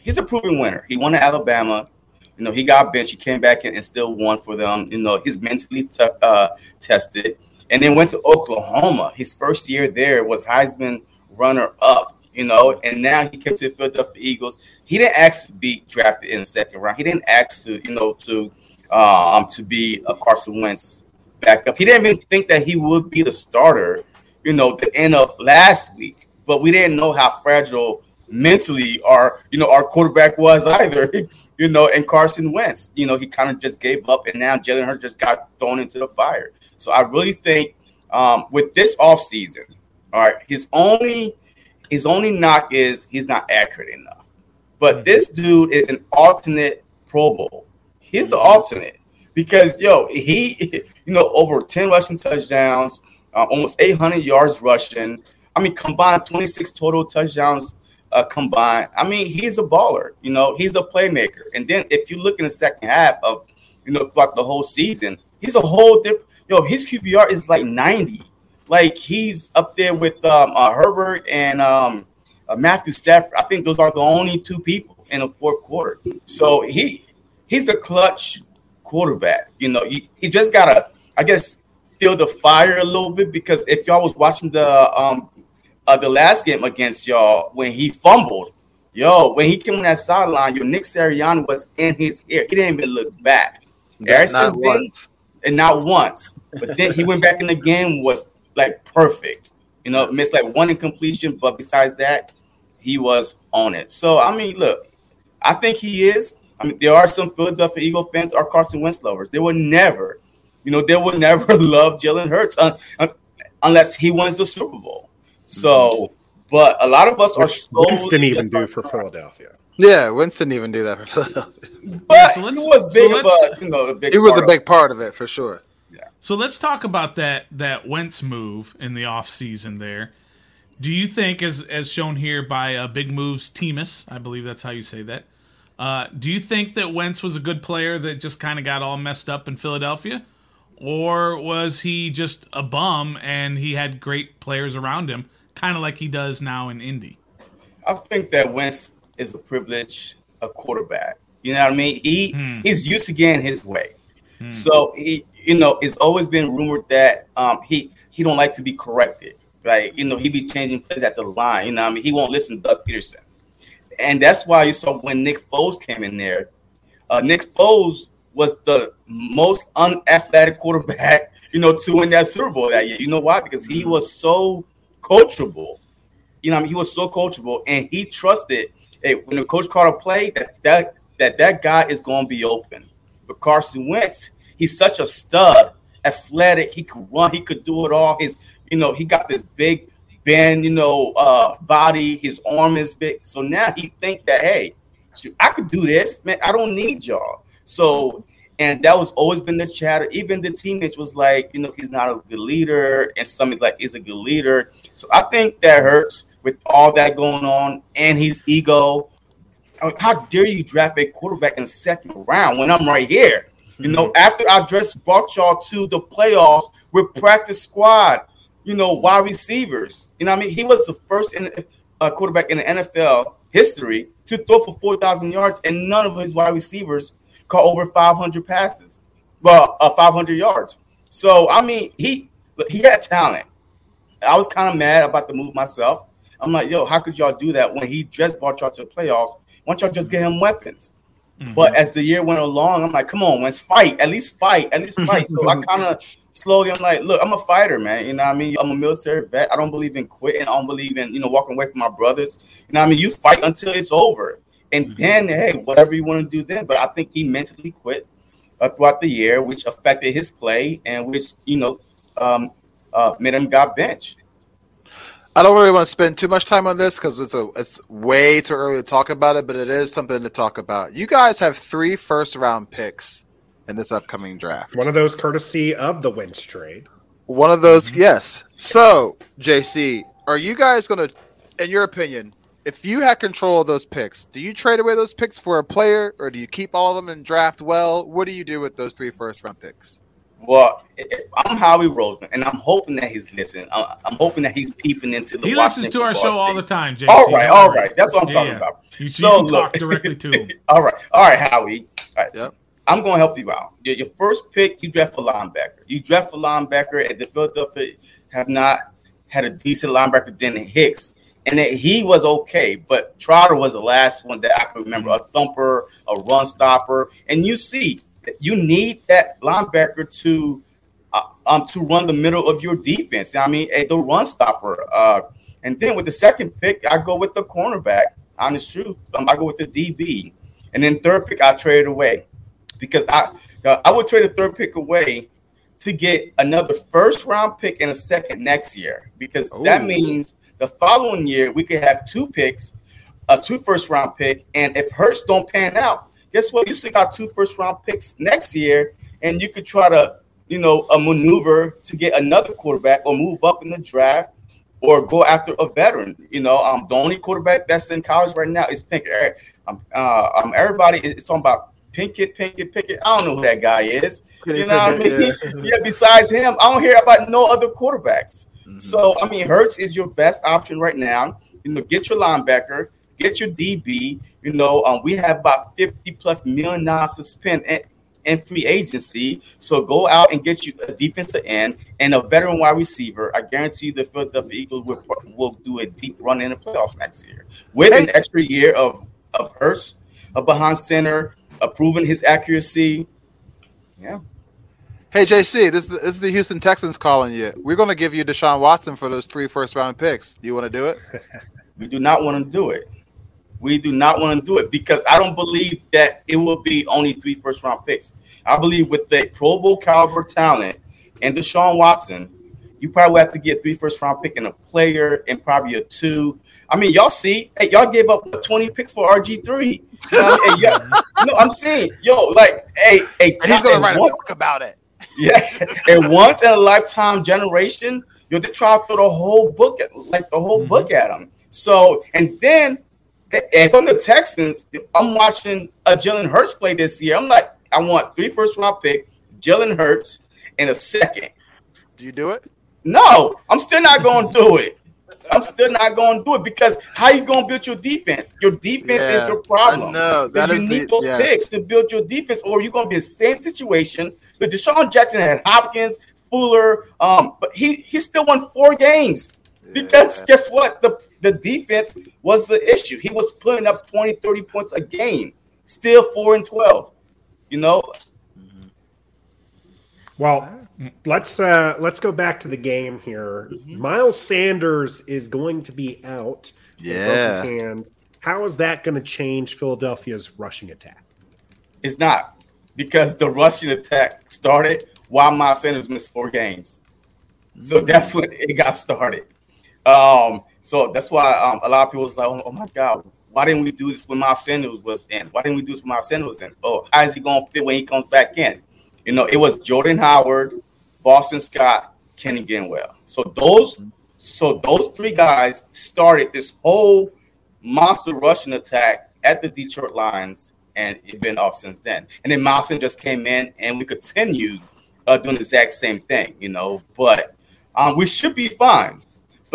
he's a proven winner. He won at Alabama. You know, he got benched. He came back and, and still won for them. You know, he's mentally t- uh, tested. And then went to Oklahoma. His first year there was Heisman runner up. You know, and now he came to Philadelphia Eagles. He didn't ask to be drafted in the second round. He didn't ask to, you know, to um to be a Carson Wentz backup. He didn't even think that he would be the starter. You know, the end of last week, but we didn't know how fragile mentally our you know our quarterback was (laughs) either. you know, and Carson Wentz, you know, he kind of just gave up, and now Jalen Hurts just got thrown into the fire. So I really think um, with this offseason, all right, his only his only knock is he's not accurate enough. But mm-hmm. this dude is an alternate Pro Bowl. He's the alternate because yo, he (laughs) you know over ten rushing touchdowns, uh, almost 800 yards rushing. I mean, combined 26 total touchdowns uh, combined. I mean, he's a baller. You know, he's a playmaker. And then if you look in the second half of, you know, throughout the whole season, he's a whole different. Yo, his QBR is like 90. Like he's up there with um, uh, Herbert and um, uh, Matthew Stafford. I think those are the only two people in the fourth quarter. So he he's a clutch quarterback. You know, he, he just gotta, I guess, feel the fire a little bit because if y'all was watching the um uh, the last game against y'all when he fumbled. Yo, when he came on that sideline, your Nick Sirianni was in his ear. He didn't even look back. Ever not then, once. and not once. But then he went back in the game was like perfect. You know, missed like one incompletion, but besides that, he was on it. So I mean, look, I think he is. I mean, there are some Philadelphia Eagle fans or Carson Wentz lovers. They would never, you know, they would (laughs) never love Jalen Hurts un- un- unless he wins the Super Bowl. So, but a lot of us Which are. Winston even do for Philadelphia. Yeah, Winston even do that for (laughs) Philadelphia. But yeah, so was big so of a, you know, a big. He was a big part of it for sure. So let's talk about that that Wentz move in the off season there. Do you think, as as shown here by uh, Big Moves Teamus, I believe that's how you say that. Uh, do you think that Wentz was a good player that just kind of got all messed up in Philadelphia, or was he just a bum and he had great players around him, kind of like he does now in Indy? I think that Wentz is a privilege, a quarterback. You know what I mean? He hmm. he's used to getting his way. Hmm. So he, you know, it's always been rumored that um, he he don't like to be corrected. Right? You know, he be changing plays at the line. You know, I mean, he won't listen to Doug Pederson, and that's why you saw when Nick Foles came in there. Uh, Nick Foles was the most unathletic quarterback, (laughs) you know, to win that Super Bowl that year. You know why? Because he was so coachable. You know, I mean, he was so coachable, and he trusted. Hey, when the coach called a play, that that that that guy is going to be open. But Carson Wentz, he's such a stud, athletic. He could run. He could do it all. His, you know, he got this big bend, you know, uh, body. His arm is big. So now he think that, hey, I could do this, man. I don't need y'all. So, and that was always been the chatter. Even the teammates was like, you know, he's not a good leader, and some somebody's like, he's a good leader. So I think that hurts with all that going on and his ego. I mean, how dare you draft a quarterback in the second round when I'm right here? You know, mm-hmm. after I just brought y'all to the playoffs with practice squad, you know, wide receivers. You know, I mean, he was the first in, uh, quarterback in the NFL history to throw for 4,000 yards, and none of his wide receivers caught over 500 passes, well, uh, 500 yards. So I mean, he he had talent. I was kind of mad about the move myself. I'm like, yo, how could y'all do that when he just brought y'all to the playoffs? Why don't y'all just get him weapons? Mm-hmm. But as the year went along, I'm like, come on, let's fight. At least fight. At least fight. so I kind of slowly, I'm like, look, I'm a fighter, man. You know what I mean? I'm a military vet. I don't believe in quitting. I don't believe in, you know, walking away from my brothers. You know what I mean? You fight until it's over. And mm-hmm. then, hey, whatever you want to do then. But I think he mentally quit uh, throughout the year, which affected his play and which, you know, um, uh, made him got benched. I don't really want to spend too much time on this because it's a it's way too early to talk about it, but it is something to talk about. You guys have three first round picks in this upcoming draft. One of those courtesy of the Wentz trade. One of those, mm-hmm. yes. So, JC, are you guys going to, in your opinion, if you had control of those picks, do you trade away those picks for a player, or do you keep all of them and draft well? What do you do with those three first round picks? Well, I'm Howie Roseman, and I'm hoping that he's listening. I'm hoping that he's peeping into the. He listens to our show team. all the time, JC. All right, all right. That's what I'm yeah, talking yeah. about. You, so you look directly to him. (laughs) all right, all right, Howie. Right. Yep. I'm going to help you out. Your, your first pick, you draft a linebacker. You draft a linebacker, and the Philadelphia have not had a decent linebacker than Hicks, and that he was okay. But Trotter was the last one that I can remember a mm-hmm. thumper, a run stopper, and you see, you need that linebacker to uh, um to run the middle of your defense. I mean, a, the run stopper. Uh, and then with the second pick, I go with the cornerback. Honest truth, um, I go with the DB, and then third pick, I trade away because I uh, I would trade a third pick away to get another first round pick and a second next year because Ooh. that means the following year we could have two picks, a two first round pick, and if Hurts don't pan out, guess what? You still got two first round picks next year, and you could try to you know a maneuver to get another quarterback or move up in the draft or go after a veteran. You know, um, the only quarterback that's in college right now is Pinkett. Um, uh, um, everybody is talking about Pinkett, Pinkett, Pinkett. I don't know who that guy is. You know what I mean? Yeah. (laughs) (laughs) yeah. Besides him, I don't hear about no other quarterbacks. Mm-hmm. So I mean, Hurts is your best option right now. You know, get your linebacker, get your DB. You know, um, we have about fifty plus million dollars to spend in free agency. So go out and get you a defensive end and a veteran wide receiver. I guarantee you the Philadelphia Eagles will, will do a deep run in the playoffs next year with an extra year of of Hurts, a behind center, approving his accuracy. Yeah. Hey JC, this is, this is the Houston Texans calling you. We're going to give you Deshaun Watson for those three first round picks. Do you want to do it? (laughs) we do not want to do it. We do not want to do it because I don't believe that it will be only three first round picks. I believe with the Pro Bowl caliber talent and Deshaun Watson, you probably have to get three first round pick and a player and probably a two. I mean, y'all see, hey, y'all gave up 20 picks for RG3. Um, (laughs) no, I'm saying, yo, like, hey, hey, he's gonna write once, a book about it. (laughs) Yeah, and once in a lifetime generation, you know, they try to throw the whole book, at, like the whole mm-hmm. book at him. So, and then, and from the Texans, I'm watching a Jalen Hurts play this year. I'm like, I want three first round pick, Jalen Hurts, and a second. Do you do it? No, I'm still not going to do it. I'm still not going to do it because how you going to build your defense? Your defense yeah, is your problem. No, that you need the, those yes. picks to build your defense, or you're going to be in the same situation. But Deshaun Jackson had Hopkins, Fuller, um, but he he still won four games because guess what? The the defense was the issue. He was putting up 20, 30 points a game, still four and 12. You know. Well, let's uh, let's go back to the game here. Mm-hmm. Miles Sanders is going to be out. Yeah. And how is that going to change Philadelphia's rushing attack? It's not because the rushing attack started while Miles Sanders missed four games. So that's when it got started. Um, so that's why um, a lot of people was like, "Oh my God, why didn't we do this when Miles Sanders was in? Why didn't we do this when Miles Sanders was in? Oh, how is he going to fit when he comes back in? You know, it was Jordan Howard, Boston Scott, Kenny Gainwell. So those, so those three guys started this whole monster rushing attack at the Detroit Lions, and it's been off since then. And then Miles just came in, and we continued uh, doing the exact same thing. You know, but um, we should be fine.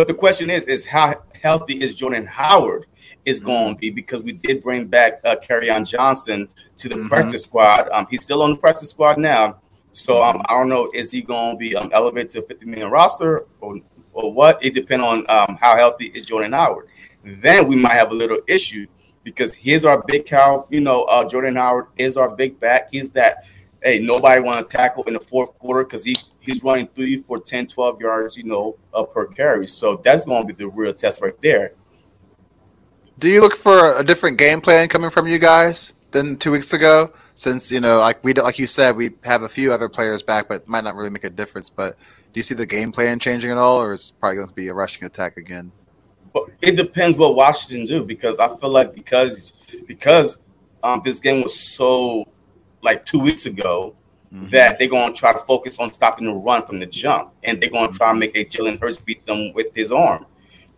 But the question is, is how healthy is Jordan Howard is mm-hmm. going to be because we did bring back uh, Kerryon Johnson to the mm-hmm. practice squad. Um, he's still on the practice squad now. So um, I don't know, is he going to be um, elevated to a 50 million roster or, or what? It depends on um, how healthy is Jordan Howard. Then we might have a little issue because here's our big cow. You know, uh, Jordan Howard is our big back. He's that, hey, nobody want to tackle in the fourth quarter because he, he's running three for 10, 12 yards, you know, uh, per carry. So that's going to be the real test right there. Do you look for a different game plan coming from you guys than two weeks ago? Since you know, like we like you said, we have a few other players back, but might not really make a difference. But do you see the game plan changing at all, or is probably going to be a rushing attack again? Well, it depends what Washington do because I feel like because because um, this game was so like two weeks ago mm-hmm. that they're going to try to focus on stopping the run from the jump, and they're going to try to make a Jalen Hurts beat them with his arm.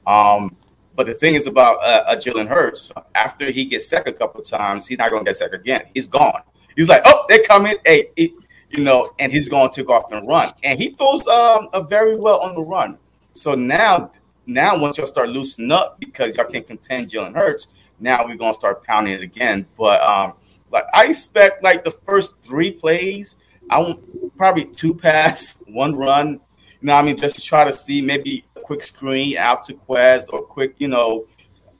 Um, but the thing is about uh, uh, Jalen Hurts, after he gets sacked a couple times, he's not going to get sacked again. He's gone. He's like, oh, they're coming. Hey, you know, and he's going to take off and run. And he throws um, a very well on the run. So now, now once y'all start loosening up because y'all can't contend Jalen Hurts, now we're going to start pounding it again. But um, Like I expect like the first three plays, I want probably two pass, (laughs) one run. You know, I mean, just to try to see maybe a quick screen out to Quez or quick, you know,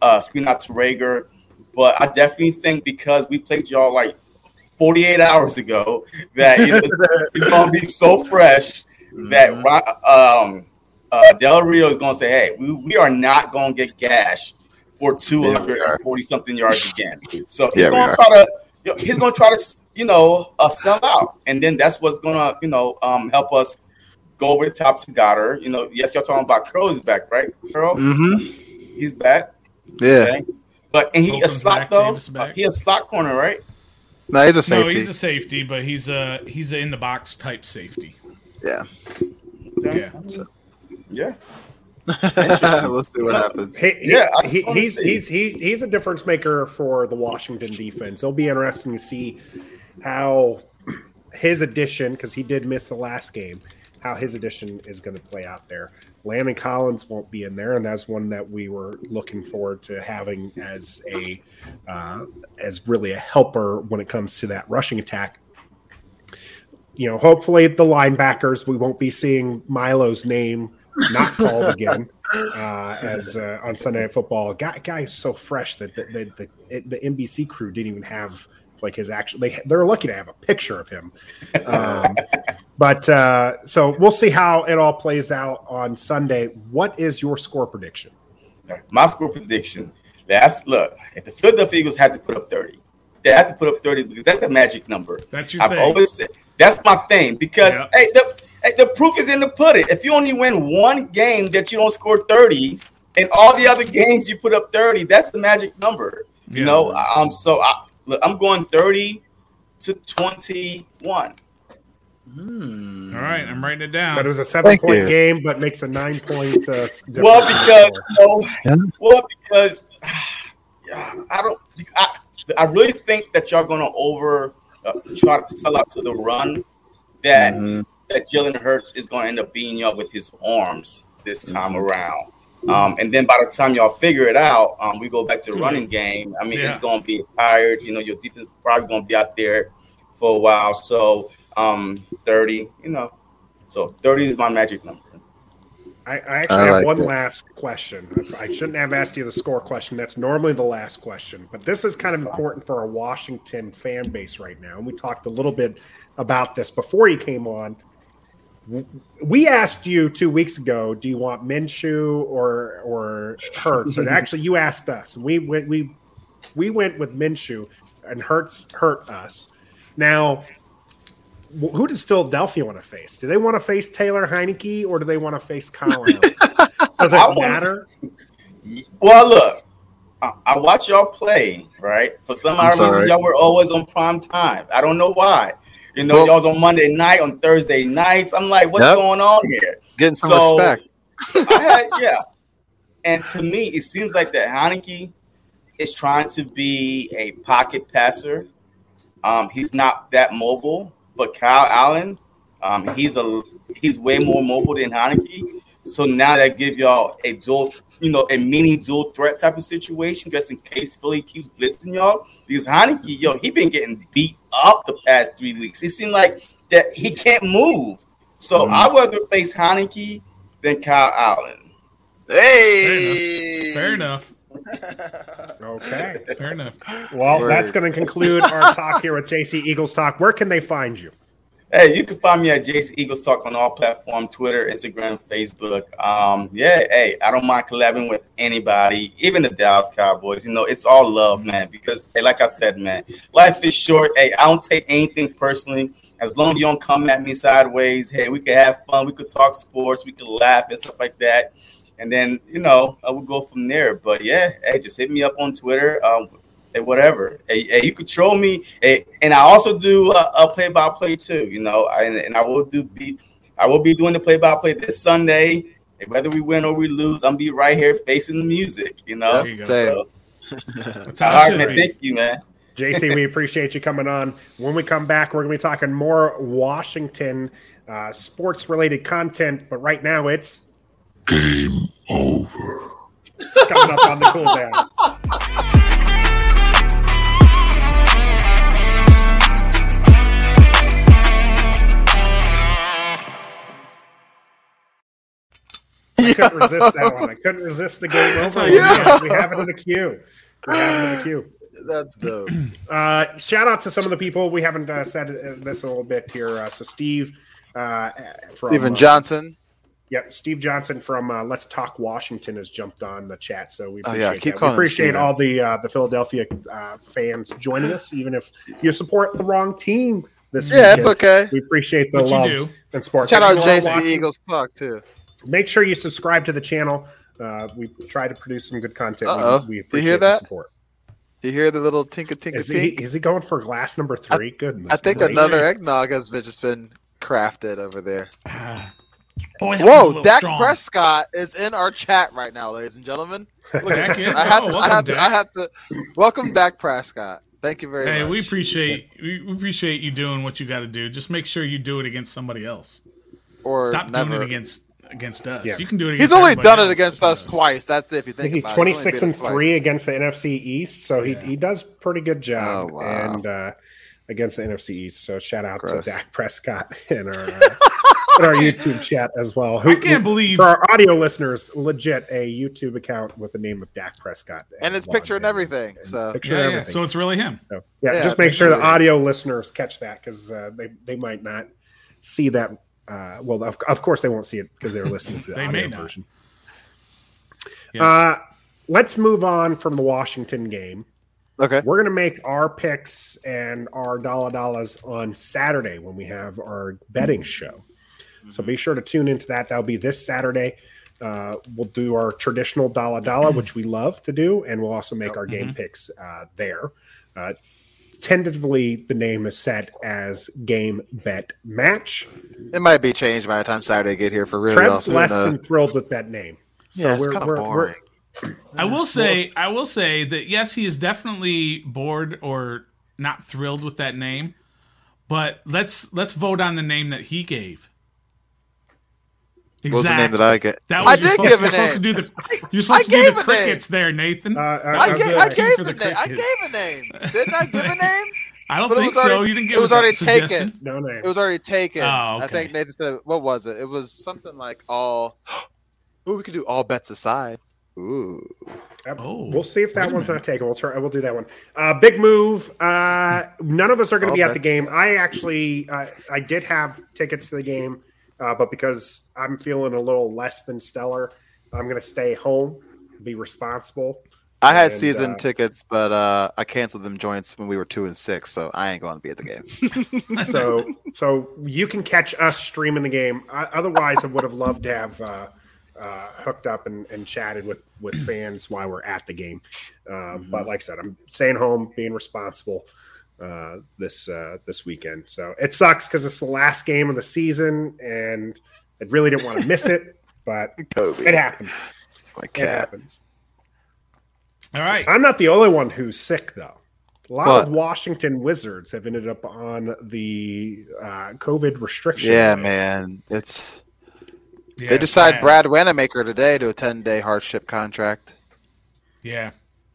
uh, screen out to Reagor. But I definitely think because we played y'all like 48 hours ago that (laughs) it's, going to be so fresh that mm-hmm. um, uh, Del Rio is going to say, "Hey, we, we are not going to get gashed for 240 yeah, something yards again." (laughs) So he's yeah, going to try to he's going to try to you know uh, sell out, and then that's what's going to you know um, help us go over the top to Goedert. You know, yes, y'all talking about Curl is back, right? Curl, mm-hmm. he's back. Yeah, okay. but and he a slot though. Uh, he a slot corner, right? No, he's a safety. No, he's a safety, but he's a he's a in the box type safety. Yeah. Yeah. So. Yeah. (laughs) we'll see what happens. He, he, yeah, he, he's he's he, he's a difference maker for the Washington defense. It'll be interesting to see how his addition, because he did miss the last game, how his addition is going to play out there. Landon Collins won't be in there, and that's one that we were looking forward to having as a uh, as really a helper when it comes to that rushing attack you know, hopefully the linebackers, we won't be seeing Milo's name not called again (laughs) uh, as uh, on Sunday Night Football. Guy, guy so fresh that the the, the, the NBC crew didn't even have like his actual. They they're lucky to have a picture of him. Um, (laughs) but uh, so we'll see how it all plays out on Sunday. What is your score prediction? My score prediction. Last look, if the Philadelphia Eagles had to put up thirty, they have to put up thirty because that's the magic number. That's your I've thing. always said that's my thing because yep. hey, the, hey, the proof is in the pudding. If you only win one game that you don't score 30, and all the other games you put up 30, that's the magic number. Yeah. You know, um, so I, look, I'm going 30 to 21. Hmm. All right, I'm writing it down. But it was a seven Thank point you. game, but makes a nine point. Uh, (laughs) well, because you know, yeah. well, because (sighs) yeah, I don't. I, I really think that y'all gonna over uh, try to sell out to the run, that mm-hmm. that Jalen Hurts is going to end up beating y'all with his arms this time mm-hmm. around. Um, and then by the time y'all figure it out, um, we go back to the running game. I mean, yeah. it's going to be tired. You know, your defense probably going to be out there for a while. So, um, 30, you know, so 30 is my magic number. I, I actually I have one it. last question. I shouldn't have asked you the score question. That's normally the last question, but this is kind of important for our Washington fan base right now. And we talked a little bit about this before you came on. We asked you two weeks ago, do you want Minshew or or Hurts? and (laughs) actually, you asked us, and we went we we went with Minshew, and Hurts hurt us. Now who does Philadelphia want to face? Do they want to face Taylor Heinicke or do they want to face Colin? (laughs) does it matter? Well, look, I, I, watch y'all play, right? For some odd reason, y'all were always on prime time. I don't know why. You know, well, y'all's on Monday night, on Thursday nights. I'm like, what's yep. going on here? Getting some so, respect. had, yeah. And to me, it seems like that Heinicke is trying to be a pocket passer. Um, he's not that mobile. But Kyle Allen, um, he's a he's way more mobile than Heinicke. So now that give y'all a dual, you know, a mini dual threat type of situation, just in case Philly keeps blitzing y'all. Because Heinicke, yo, he been getting beat up the past three weeks. It seemed like that he can't move. So mm-hmm. I'd rather face Heinicke than Kyle Allen. Hey, fair enough. Fair enough. okay. Fair enough. Well, Word. that's going to conclude our talk here with JC Eagles Talk. Where can they find you? Hey, you can find me at JC Eagles Talk on all platforms Twitter, Instagram, Facebook. Um, yeah, hey, I don't mind collabing with anybody, even the Dallas Cowboys. You know, it's all love, man, because, hey, like I said, man, life is short. Hey, I don't take anything personally. As long as you don't come at me sideways, hey, we could have fun. We could talk sports. We could laugh and stuff like that and then you know I would go from there. But yeah, hey, just hit me up on Twitter, um, hey, whatever. Hey, hey, you control me, hey, and I also do uh, a play by play too. You know, and, and I will do be I will be doing the play by play this Sunday. whether we win or we lose, I'm be right here facing the music. You know, you so, all right, (laughs) man. Thank you, man. JC, we appreciate you coming on. When we come back, we're going to be talking more Washington uh, sports related content. But right now, it's Game over. Coming up on the cooldown. (laughs) I couldn't resist that one. I couldn't resist the game over. Yeah. We have it in the queue. We have it in the queue. (sighs) That's dope. Uh, shout out to some of the people we haven't uh, said this a little bit here. Uh, so Steve uh, from Stephen uh, Johnson. Yep, Steve Johnson from uh, Let's Talk Washington has jumped on the chat, so we appreciate, oh, yeah. Keep we appreciate all the uh, the Philadelphia uh, fans joining us, even if you support the wrong team this yeah, it's okay. We appreciate the what love and support. Shout out JC Eagles Talk too. Make sure you subscribe to the channel. Uh, we try to produce some good content. Uh-oh. We, we appreciate you hear that? support. You hear the little tinka tinka is tink? He, is he going for glass number three? I, Goodness. I think gracious. another eggnog has been, just been crafted over there. (sighs) Boy, Whoa, Dak strong. Prescott is in our chat right now, ladies and gentlemen. Look, (laughs) I, have to, I, have to, I have to welcome Dak Prescott. Thank you very hey, much. Hey, we appreciate we appreciate you doing what you got to do. Just make sure you do it against somebody else. Or stop never. doing it against against us. Yeah. You can do it. He's only done it against us twice. That's it. If you think is he twenty six and three against the NFC East? So he, yeah. he does pretty good job. Oh, wow. And uh, against the NFC East. So shout out Gross. to Dak Prescott (laughs) in our uh, in our YouTube chat as well. Who, I can't believe for our audio listeners, legit a YouTube account with the name of Dak Prescott and it's picture and everything. And so picture yeah, everything. Yeah. So it's really him. So yeah, yeah just make sure the audio listeners catch that because uh, they they might not see that. Uh, well, of, of course they won't see it because they're listening to (laughs) the they audio version. Uh, let's move on from the Washington game Okay. We're going to make our picks and our dollar dollars on Saturday when we have our betting show. So be sure to tune into that. That'll be this Saturday. Uh, we'll do our traditional dollar dollar, which we love to do, and we'll also make our game mm-hmm. picks uh, there. Uh, tentatively, the name is set as Game Bet Match. It might be changed by the time Saturday get here for real. Trent's less than thrilled with that name. So yeah, it's kind of boring. I will say, I will say that yes, he is definitely bored or not thrilled with that name. But let's let's vote on the name that he gave. Exactly. What was the name that I get? That was I did give a name. Do the, (laughs) you're supposed I to do the crickets name. there, Nathan. Uh, I, I, gave, I gave the, name. I gave a name. Didn't I give a name? (laughs) I don't but think already, so. You didn't give. It was already suggestion. taken. No name. It was already taken. Oh, okay. I think Nathan said, "What was it? It was something like all." (gasps) Oh, we could do all bets aside. Ooh. Oh, we'll see if that one's not taken. We'll try. We'll do that one. Uh, big move. Uh, none of us are going to be at the game. I actually, uh, I did have tickets to the game, uh, but because I'm feeling a little less than stellar, I'm going to stay home, be responsible. I had and, season uh, tickets, but uh, I canceled them joints when we were two and six, so I ain't going to be at the game. (laughs) so, so you can catch us streaming the game. otherwise, I would have loved to have uh, hooked up and, and, chatted with with fans while we're at the game. Um, mm-hmm. But like I said, I'm staying home, being responsible uh, this uh, this weekend. So it sucks because it's the last game of the season, and I really didn't want to miss it, (laughs) but Kobe. it happens. My cat. It happens. All right. I'm not the only one who's sick though. A lot what? of Washington Wizards have ended up on the uh, COVID restriction. Yeah, list. man, it's yeah, they decide. Brad Wanamaker today to a ten day hardship contract. Yeah.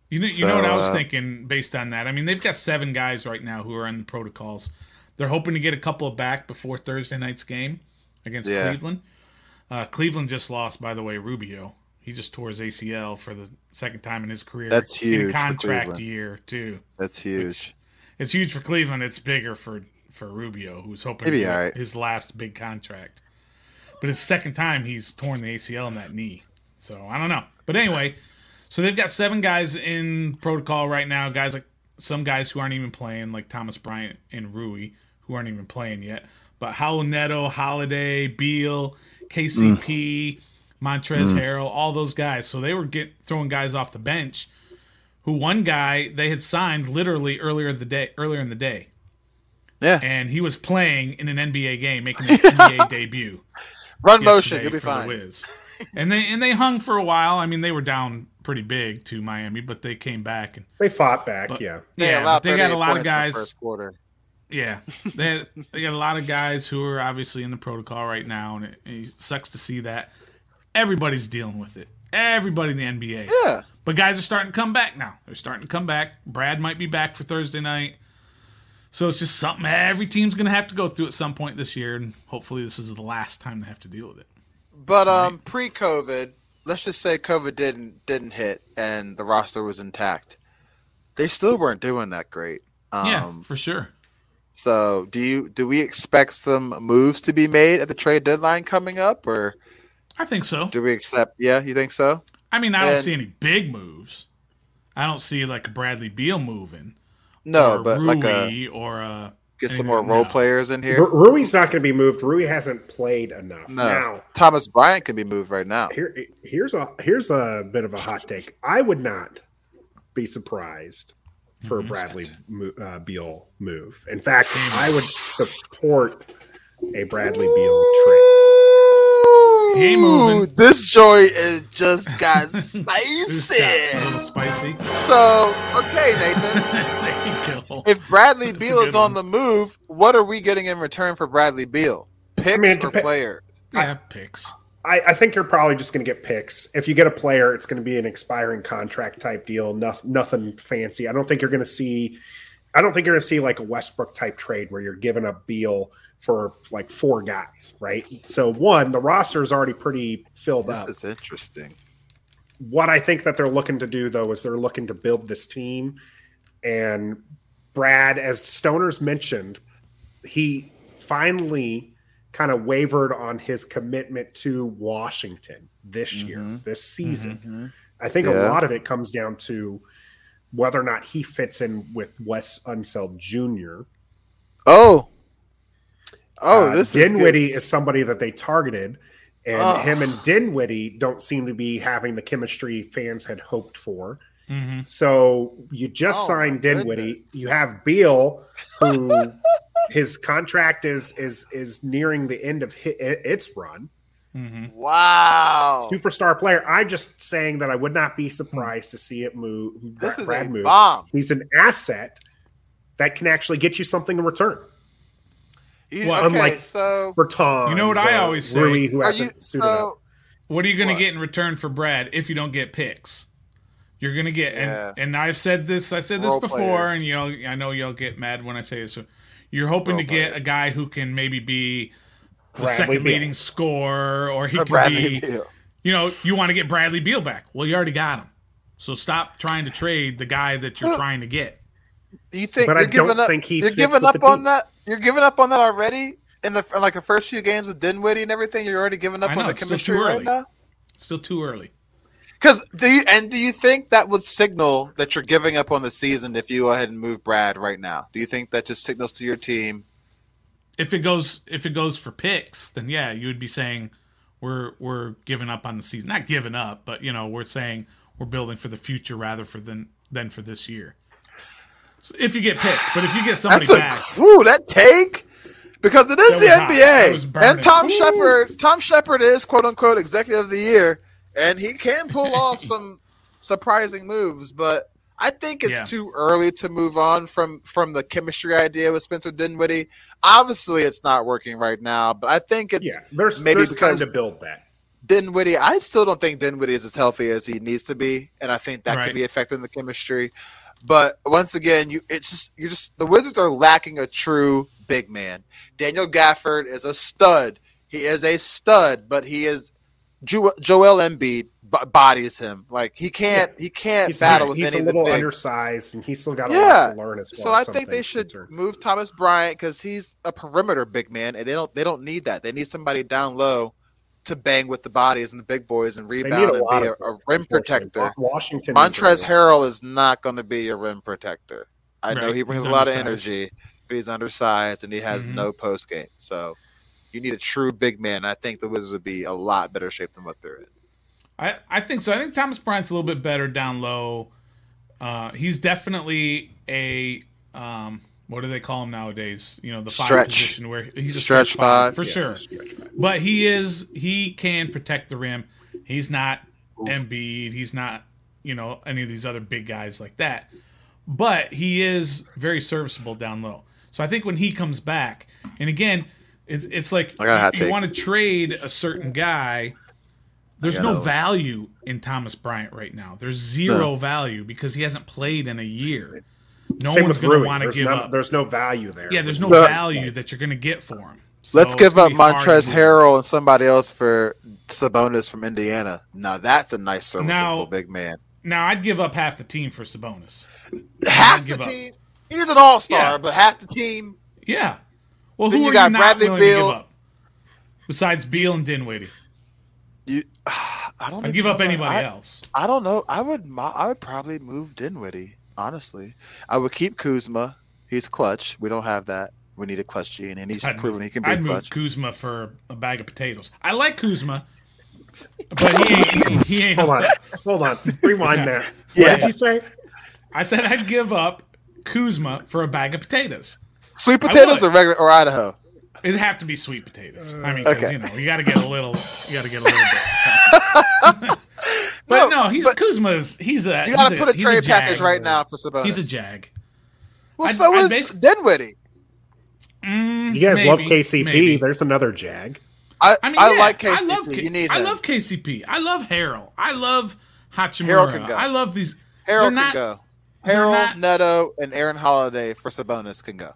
You know, you so, know what I was uh, thinking based on that. I mean, they've got seven guys right now who are on the protocols. They're hoping to get a couple of back before Thursday night's game against yeah. Cleveland. Uh, Cleveland just lost, by the way, Rubio. He just tore his ACL for the second time in his career. That's huge. In contract year too. That's huge. It's huge for Cleveland. It's bigger for for Rubio, who's hoping to get right. his last big contract. But it's second time he's torn the ACL in that knee. So I don't know. But anyway, so they've got seven guys in protocol right now. Guys like some guys who aren't even playing, like Thomas Bryant and Rui, who aren't even playing yet. But Raul Neto, Holiday, Beal, KCP, mm. Montrezl mm. Harrell, all those guys. So they were get throwing guys off the bench. Who one guy they had signed literally earlier the day earlier in the day. Yeah. And he was playing in an NBA game, making his NBA (laughs) debut. Run motion, you'll be fine. The and they and they hung for a while. I mean, they were down pretty big to Miami, but they came back and they fought back. But, yeah, yeah. They, they got a lot of guys. First quarter. Yeah, (laughs) they had, they got a lot of guys who are obviously in the protocol right now, and it, it sucks to see that. Everybody's dealing with it. Everybody in the NBA. Yeah. But guys are starting to come back now. They're starting to come back. Brad might be back for Thursday night. So it's just something every team's going to have to go through at some point this year, and hopefully this is the last time they have to deal with it. But um, pre-COVID, let's just say COVID didn't didn't hit and the roster was intact. They still weren't doing that great. Um, yeah, for sure. So, do you do we expect some moves to be made at the trade deadline coming up, or? I think so. Do we accept? Yeah, you think so? I mean, I don't see any big moves. I don't see like a Bradley Beal moving. No, but Rui like a or a get some more role players in here. Rui's not going to be moved. Rui hasn't played enough. No. Now, Thomas Bryant can be moved right now. Here, here's a here's a bit of a hot take. I would not be surprised for mm-hmm. a Bradley uh, Beal move. In fact, I would support a Bradley Beal trade. moving. This joint is just got (laughs) spicy. a little spicy. So, okay, Nathan. (laughs) (laughs) if Bradley Beal is on the move, what are we getting in return for Bradley Beal? Picks I mean, or dep- players? Yeah, picks. I, I, think you're probably just going to get picks. If you get a player, it's going to be an expiring contract type deal. Nothing, nothing fancy. I don't think you're going to see. I don't think you're going to see like a Westbrook type trade where you're giving up Beal for like four guys, right? So one, the roster is already pretty filled this up. This is interesting. What I think that they're looking to do though is they're looking to build this team, and Brad, as Stoner's mentioned, he finally kind of wavered on his commitment to Washington this mm-hmm. year, this season. Mm-hmm. I think yeah. a lot of it comes down to whether or not he fits in with Wes Unseld Jr. Oh, oh, uh, this Dinwiddie is, is, somebody that they targeted, and oh. him and Dinwiddie don't seem to be having the chemistry fans had hoped for. Mm-hmm. So you just oh, signed Dinwiddie. Goodness. You have Beal, who (laughs) his contract is is is nearing the end of its run. Mm-hmm. Wow, superstar player. I'm just saying that I would not be surprised to see it move. This Brad, is Brad a move. bomb. He's an asset that can actually get you something in return. well, okay, unlike so Tom, you know what I always say. Rui, who hasn't you, suited so, up. What are you going to get in return for Brad if you don't get picks? You're gonna get yeah. and, and I've said this I said this Role before players. and you know I know y'all get mad when I say this. So you're hoping Role to get a guy who can maybe be the Bradley second Beal. leading scorer or he (laughs) or can be Beal. you know, you want to get Bradley Beal back. Well, you already got him. So stop trying to trade the guy that you're trying to get. You think but I don't up, think he you're giving up on that? You're giving up on that already in the in like the first few games with Dinwiddie and everything. You're already giving up know, on the chemistry right now. Still too early. Because do you and do you think that would signal that you're giving up on the season if you go ahead and move Brad right now? Do you think that just signals to your team? If it goes if it goes for picks, then yeah, you would be saying we're we're giving up on the season. Not giving up, but you know we're saying we're building for the future rather for than than for this year. So if you get picked, but if you get somebody That's a, back, (laughs) ooh, that take because it is the NBA and Tom Sheppard. Tom Sheppard is quote unquote executive of the year and he can pull (laughs) off some surprising moves, but I think it's yeah. too early to move on from from the chemistry idea with Spencer Dinwiddie. Obviously, it's not working right now, but I think it's yeah. There's maybe there's because time to build that. Dinwiddie, I still don't think Dinwiddie is as healthy as he needs to be, and I think that right. could be affecting the chemistry. But once again, you it's just you just the Wizards are lacking a true big man. Daniel Gafford is a stud. He is a stud, but he is jo- Joel Embiid b- bodies him. Like he can't yeah. he can't he's, battle he's, with he's any a little undersized and he's still got a yeah. lot to learn as well. So I think they should concerned. move Thomas Bryant because he's a perimeter big man and they don't they don't need that. They need somebody down low to bang with the bodies and the big boys and rebound and be a, a rim protector. Washington Montrezl Harrell is not going to be a rim protector. I right. know he brings he's a lot undersized. of energy, but he's undersized and he has mm-hmm. no post game. So you need a true big man. I think the Wizards would be a lot better shape than what they're in. I, I think so. I think Thomas Bryant's a little bit better down low. Uh, he's definitely a um, what do they call him nowadays? You know, the five stretch. position where he's a stretch, stretch five, five for yeah, sure. But he is he can protect the rim. He's not Ooh. Embiid. He's not you know any of these other big guys like that. But he is very serviceable down low. So I think when he comes back, and again, it's it's like you, you want to trade a certain guy there's no value in Thomas Bryant right now. There's zero no. value because he hasn't played in a year. No Same one's going to want to give no, up. There's no value there. Yeah, there's no value that you're going to get for him. So Let's give up Montrezl Harrell and somebody else for Sabonis from Indiana. Now that's a nice serviceable now, big man. Now I'd give up half the team for Sabonis. Half the team. Up. He's an all star, yeah. but half the team. Yeah. Well, who you got? You Bradley Beal. Besides Beal and Dinwiddie. You, (sighs) I don't. I'd give up anybody I, else. I don't know. I would. I would probably move Dinwiddie. Honestly, I would keep Kuzma. He's clutch. We don't have that. We need a clutch gene, and he's I'd proven he can be I'd clutch. move Kuzma for a bag of potatoes. I like Kuzma, but he ain't. He ain't hold on, (laughs) hold on. Rewind yeah. What yeah. did you say? I said I'd give up Kuzma for a bag of potatoes. Sweet potatoes or regular or Idaho? It'd have to be sweet potatoes. I mean, okay. you know, you got to get a little. You got to get a little bit. (laughs) but no, no he's but Kuzma's. He's a. You got to put a, a trade package right now for Sabonis. He's a jag. Well, I'd, so I'd is Dinwiddie. Mm, you guys maybe, love KCP. Maybe. There's another Jag. I, I mean, I yeah, like KCP. I love, K- you need I love KCP. I love Harrell. I love Hachimura. Harrell can go. I love these. Harrell not, can go. Harrell, not, Neto, and Aaron Holiday for Sabonis can go.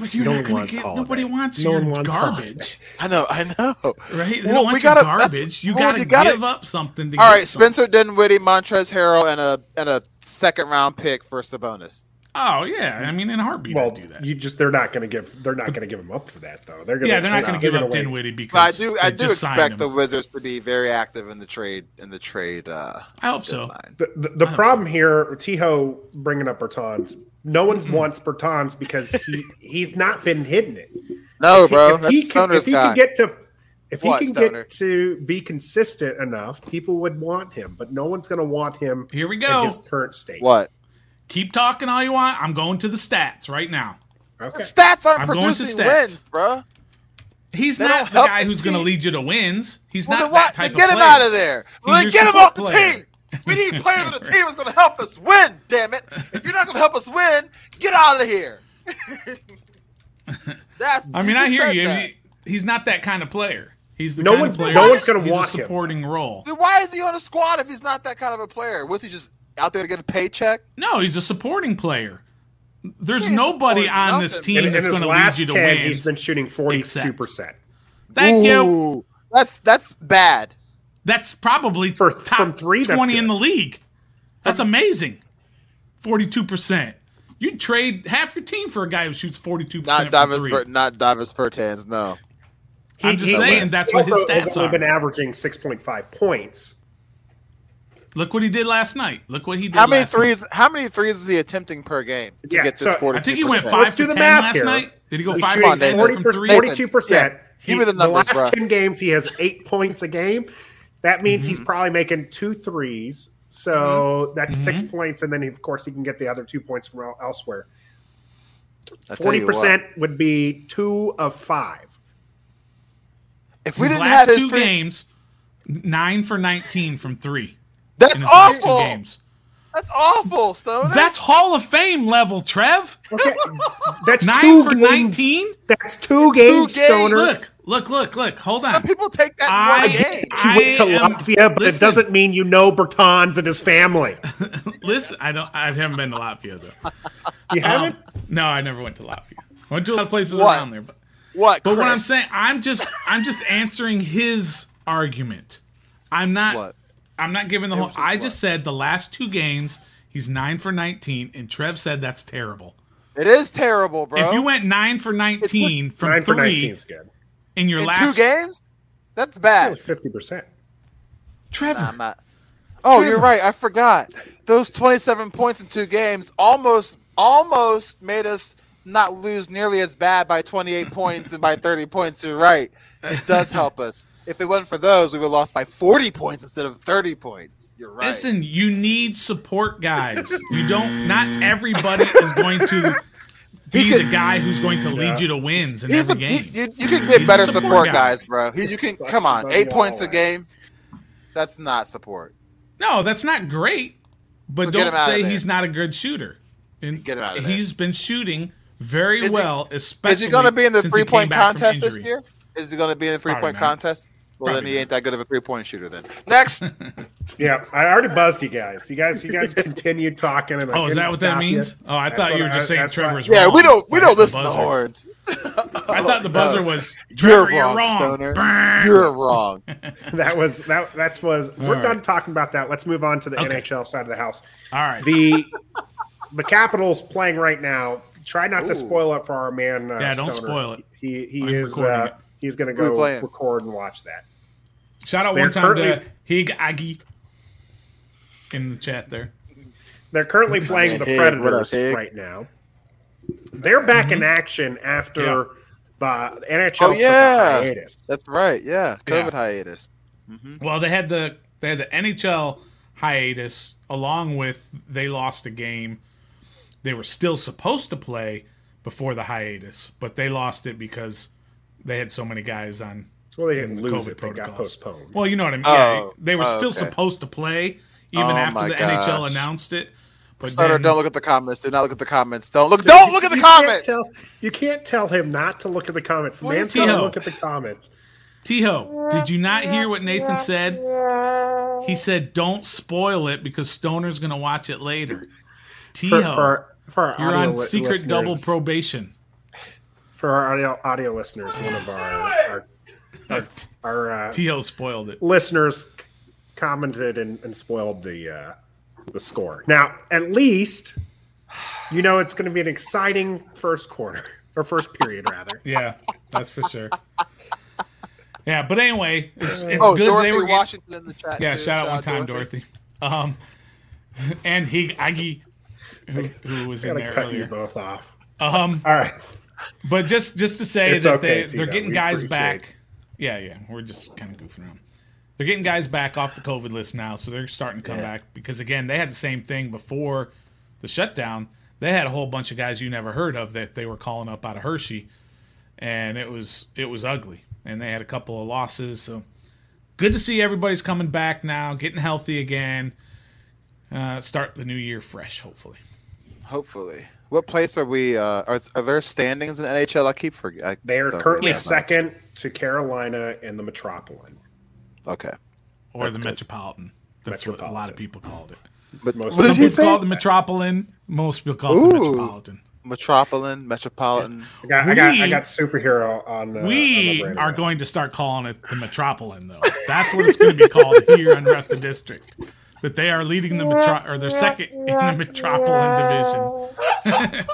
But you're no not going to get. Holiday. Nobody wants no your wants garbage. Holiday. I know. I know. Right? They well, don't want we gotta, garbage. You well, got to give up something. All right, Spencer Dinwiddie, Montrezl Harrell, and a and a second round pick for Sabonis. Oh yeah, I mean in a heartbeat, well, I'd do that. You just they're not going to give they're not going to give him up for that though. They're gonna, yeah, they're not going to give up Dinwiddie because but I do I do expect the Wizards to be very active in the trade in the trade. Uh, I hope so. The, the, the problem so. here, Tiho bringing up Bertans. No one wants Bertans because he (laughs) he's not been hitting it. No, if bro, he, if he, can, if he can get to if what, he can Stoner? get to be consistent enough, people would want him, but no one's going to want him. Here we go. his current state. What? Keep talking all you want. I'm going to the stats right now. Okay. Stats aren't I'm producing stats. wins, bro. He's they not the guy who's going to lead you to wins. He's well, not that type then get him out of there. Well, get him off the player. team. We need players on the team that's going to help us win. Damn it! If you're not going to help us win, get out of here. (laughs) that's. I mean, I hear you. He, he's not that kind of player. He's the no kind one's, of player. No one's going to want a supporting him. role. Then why is he on a squad if he's not that kind of a player? Was he just out there to get a paycheck? No, he's a supporting player. There's nobody on nothing. this team in, that's going to lead you to 10, win. He's been shooting 42 percent. Thank Ooh, you. That's that's bad. That's probably for top from three, twenty in the league. That's from, amazing. Forty-two percent. You'd trade half your team for a guy who shoots forty-two percent. Not Davis, per, not Davis Bertans. No. He, I'm just he, saying that's what his stats has only been averaging six point five points. Look what he did last night. Look what he did. How many threes? Night. How many threes is he attempting per game to yeah, get this so forty? I think he went 5 Let's do the math last here. night. Did he go five? Forty-two percent. Give me the numbers. The last bro. ten games, he has eight points a game. That means mm-hmm. he's probably making two threes. So mm-hmm. that's mm-hmm. six points, and then of course he can get the other two points from elsewhere. Forty percent would be two of five. If we his didn't have his two three... games, nine for nineteen from three. That's awful. Games. That's awful, Stone. That's Hall of Fame level, Trev. Okay. That's nine two for nineteen. That's two games, two games. Stoner. Look, look, look, look. Hold on. Some people take that I, one game. You went to am, Latvia, but listen, it doesn't mean you know Bertans and his family. (laughs) listen, I don't. I haven't been to Latvia though. You haven't? Um, no, I never went to Latvia. I went to a lot of places what? around there, but what? But Chris? what I'm saying, I'm just, I'm just answering his argument. I'm not. What? I'm not giving the whole. I just said the last two games he's nine for 19, and Trev said that's terrible. It is terrible, bro. If you went nine for 19 from nine three, is good. In your in last two games, that's bad. Fifty percent. Trevor. Nah, not... Oh, Trevor. you're right. I forgot. Those 27 points in two games almost almost made us not lose nearly as bad by 28 (laughs) points and by 30 points. You're right. It does help us if it wasn't for those, we would have lost by 40 points instead of 30 points. You're right. Listen, you need support guys. You don't, not everybody is going to be could, the guy who's going to lead yeah. you to wins in every a, game. He, you, you, can get he's better support, support guy. guys, bro. He, you can, that's come on, eight points a game. That's not support. No, that's not great. But so don't say he's not a good shooter. And get him out of there. He's been shooting very is well, he, especially. Is he going to be in the three point contest this year? Is he going to be in the three point contest? Well, then he ain't that good of a three point shooter. Then next. (laughs) yeah, I already buzzed you guys. You guys, you guys continued talking. And oh, is that what that means? You. Oh, I that's thought you were just saying Trevor's. Wrong. Yeah, we don't we don't listen to horns. I thought the buzzer was you're wrong, wrong, Stoner. You're wrong. (laughs) that was that. That was. We're right. done talking about that. Let's move on to the okay. NHL side of the house. All right. The the Capitals playing right now. Try not Ooh. to spoil it for our man. Uh, yeah, don't Stoner. spoil it. He he I'm is. Uh, he's going to go record and watch that. Shout out They're one time currently, to Hig Aggie in the chat there. They're currently playing the Predators right now. They're back mm-hmm. in action after yeah. the NHL oh, yeah. hiatus. That's right. Yeah, COVID yeah. hiatus. Mm-hmm. Well, they had the they had the NHL hiatus along with they lost a game they were still supposed to play before the hiatus, but they lost it because they had so many guys on. Well, they didn't lose COVID it; protocols. they got postponed. Well, you know what I mean. Oh, yeah, they were oh, still okay. supposed to play even oh, after the gosh. NHL announced it. But then, don't look at the comments. Do not look at the comments. Don't look. Don't look at the you comments. Can't tell, you can't tell him not to look at the comments. The man's got to look at the comments. Tiho, did you not hear what Nathan said? He said, "Don't spoil it because Stoner's going to watch it later." Tiho, for, for, for our you're on secret double probation for our audio, audio listeners, one of our our our, our uh, (laughs) Tio spoiled it. Listeners commented and, and spoiled the uh, the score. Now, at least you know it's going to be an exciting first quarter or first period, rather. (laughs) yeah, that's for sure. Yeah, but anyway, it's, it's oh, good. Dorothy they were Washington in the chat. Yeah, too. shout, out one time, Dorothy. Dorothy. Um, (laughs) and he Aggie, who, who was in there cut earlier. You both off. Um, all right. But just just to say it's that okay, they they're getting guys back. Yeah, yeah, we're just kind of goofing around. They're getting guys back off the COVID list now, so they're starting to come yeah. back because again, they had the same thing before the shutdown. They had a whole bunch of guys you never heard of that they were calling up out of Hershey, and it was it was ugly. And they had a couple of losses, so good to see everybody's coming back now, getting healthy again. Uh, start the new year fresh, hopefully. Hopefully. What place are we? Uh, are, are there standings in NHL? I keep forgetting. They are currently second to Carolina and the Metropolitan. Okay. Or That's the good. Metropolitan. That's Metropolitan. what a lot of people called it. But most some people say? call it the Metropolitan. Most people call it the Metropolitan. Metropolitan, Metropolitan. I got, we, I got, I got superhero on. Uh, we on are going to start calling it the Metropolitan, though. That's what it's going to be called here in Ref the District that they are leading the metro or they're second in the Metropolitan division. (laughs)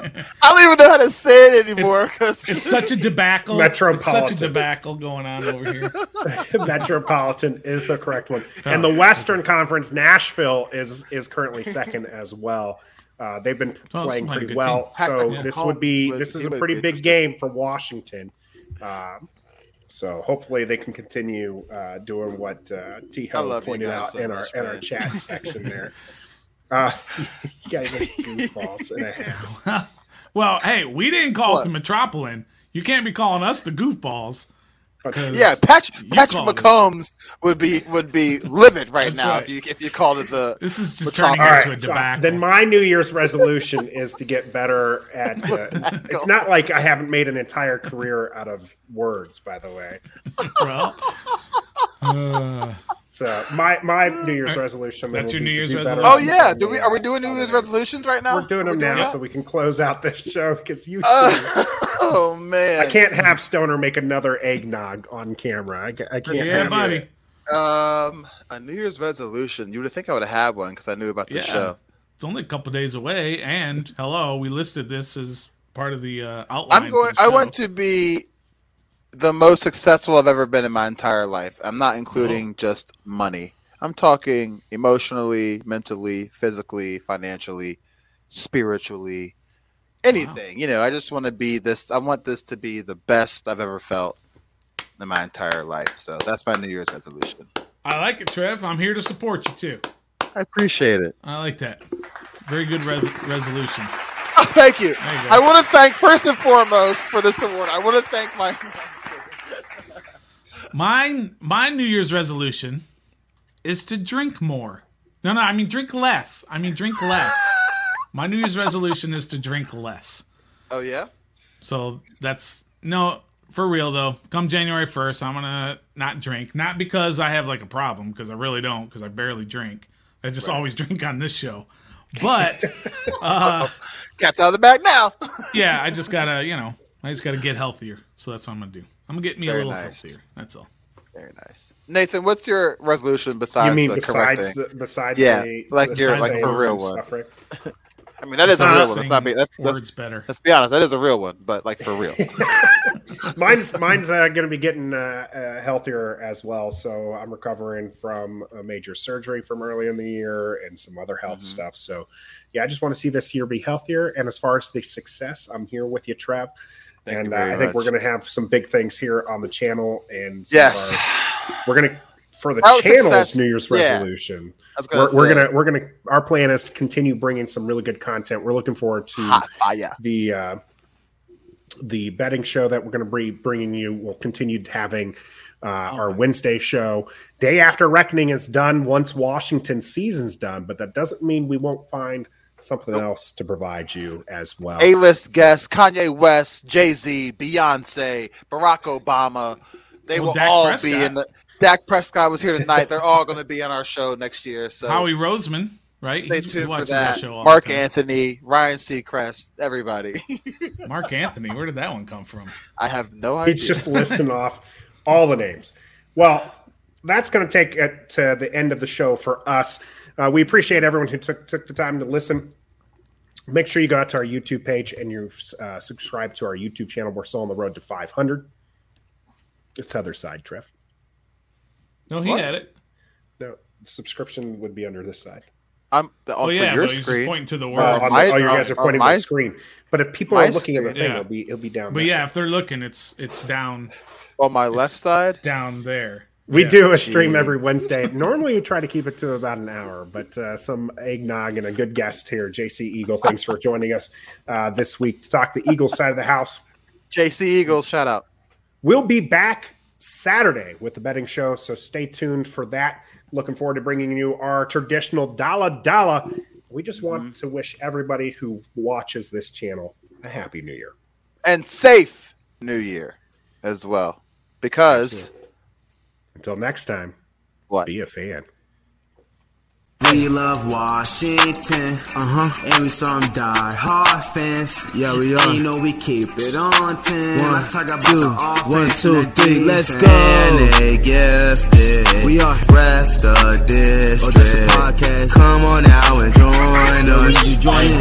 I don't even know how to say it anymore it's, it's such a debacle. Metropolitan, it's such a debacle going on over here. (laughs) Metropolitan is the correct one, oh, and the Western okay. Conference, Nashville is is currently second as well. Uh, they've been playing pretty well, team. so yeah. this would be this is a pretty big game for Washington. Uh, so hopefully they can continue uh, doing what uh, T Ho pointed out so in much, our man. in our chat (laughs) section there. Uh, (laughs) you guys are goofballs and a half. (laughs) well, hey, we didn't call what? it the Metropolitan. You can't be calling us the goofballs. Yeah, Patrick, Patrick McCombs would be would be livid right now right. if you if you called it the. This is just turning into right, a debacle. Then my New Year's resolution is to get better at. (laughs) Uh, it's, it's, not like I haven't made an entire career out of words, by the way. well. Uh, so my my New Year's resolution. That's your New Year's resolution. Oh yeah, do we are we doing New Year's resolutions right now? We're doing them now, so we can close out this show because you. Uh, (laughs) oh man, I can't have Stoner make another eggnog on camera. I, I can't. Yeah, buddy. Um, a New Year's resolution. You would think I would have had one because I knew about the yeah. show. It's only a couple days away, and hello, we listed this as part of the uh, outline. I'm going. I want to be the most successful I've ever been in my entire life. I'm not including oh. just money. I'm talking emotionally, mentally, physically, financially, spiritually, anything. Wow. You know, I just want to be this. I want this to be the best I've ever felt in my entire life. So that's my New Year's resolution. I like it, Trev. I'm here to support you too. I appreciate it. I like that. Very good re- resolution. (laughs) Oh, thank you. you I want to thank first and foremost for this award. I want to thank my (laughs) Mine, my New Year's resolution is to drink more. No, no, I mean drink less. I mean drink less. My New Year's resolution is to drink less. Oh yeah. So that's no. for real though, come January 1st, I'm gonna not drink. Not because I have like a problem, because I really don't, because I barely drink. I just right. always drink on this show. But (laughs) uh cat's out of the bag now. (laughs) yeah, I just gotta, you know, I just gotta get healthier. So that's what I'm gonna do. I'm gonna get me Very a little nice. healthier. That's all. Very nice. Nathan, what's your resolution besides you mean the besides the, besides yeah, the, like your like for real one? Right? (laughs) I mean, that is a real one. Let's not be. That's, words that's, better. Let's be honest. That is a real one, but like for real. (laughs) mine's mine's uh, going to be getting uh, uh, healthier as well. So I'm recovering from a major surgery from early in the year and some other health mm-hmm. stuff. So yeah, I just want to see this year be healthier. And as far as the success, I'm here with you, Trev. Thank and you uh, I think we're going to have some big things here on the channel. And yes, our, we're going to for the channel's success. New Year's resolution. Yeah Gonna we're, we're, gonna we're gonna our plan is to continue bringing some really good content. We're looking forward to the uh, the betting show that we're going to be bringing you. We'll continue having uh, oh, our Wednesday show. Day after Reckoning is done once Washington season's done, but that doesn't mean we won't find something nope. else to provide you as well. A list guests: Kanye West, Jay Z, Beyonce, Barack Obama. They well, will Dak all Prescott. be in the. Dak Prescott was here tonight. They're all going to be on our show next year. So Howie Roseman, right? Stay tuned for that. that Marc Anthony, Ryan Seacrest, everybody. (laughs) Marc Anthony, where did that one come from? I have no idea. He's just listing off all the names. Well, that's going to take it to the end of the show for us. Uh, we appreciate everyone who took took the time to listen. Make sure you go out to our YouTube page and you uh, subscribe to our YouTube channel. We're still on the road to 500. It's other side, Trev. No, he what? had it. No, subscription would be under this side. I'm on oh, yeah, your screen. pointing to the world. Uh, my, oh, you guys are pointing to the screen. But if people are looking screen, at the thing, yeah. it'll be it'll be down. But yeah, side. if they're looking, it's it's down. On my left side, down there. We yeah. do a stream Gee. every Wednesday. Normally, we try to keep it to about an hour, but uh, some eggnog and a good guest here, JC Eagle. Thanks for joining us uh, this week to talk the Eagle side of the house. JC Eagle, shout out. We'll be back Saturday with the betting show. So stay tuned for that. Looking forward to bringing you our traditional Dala Dala. We just want mm-hmm. to wish everybody who watches this channel a happy new year and safe new year as well. Because until next time, what? Be a fan. We love Washington, uh huh, and we some die hard fans. Yeah, we are. And You know we keep it on ten. One, let's talk about two, the one, two, three, let's go. And they gifted. We are ref the district. Oh, podcast. Come on now and join us. You join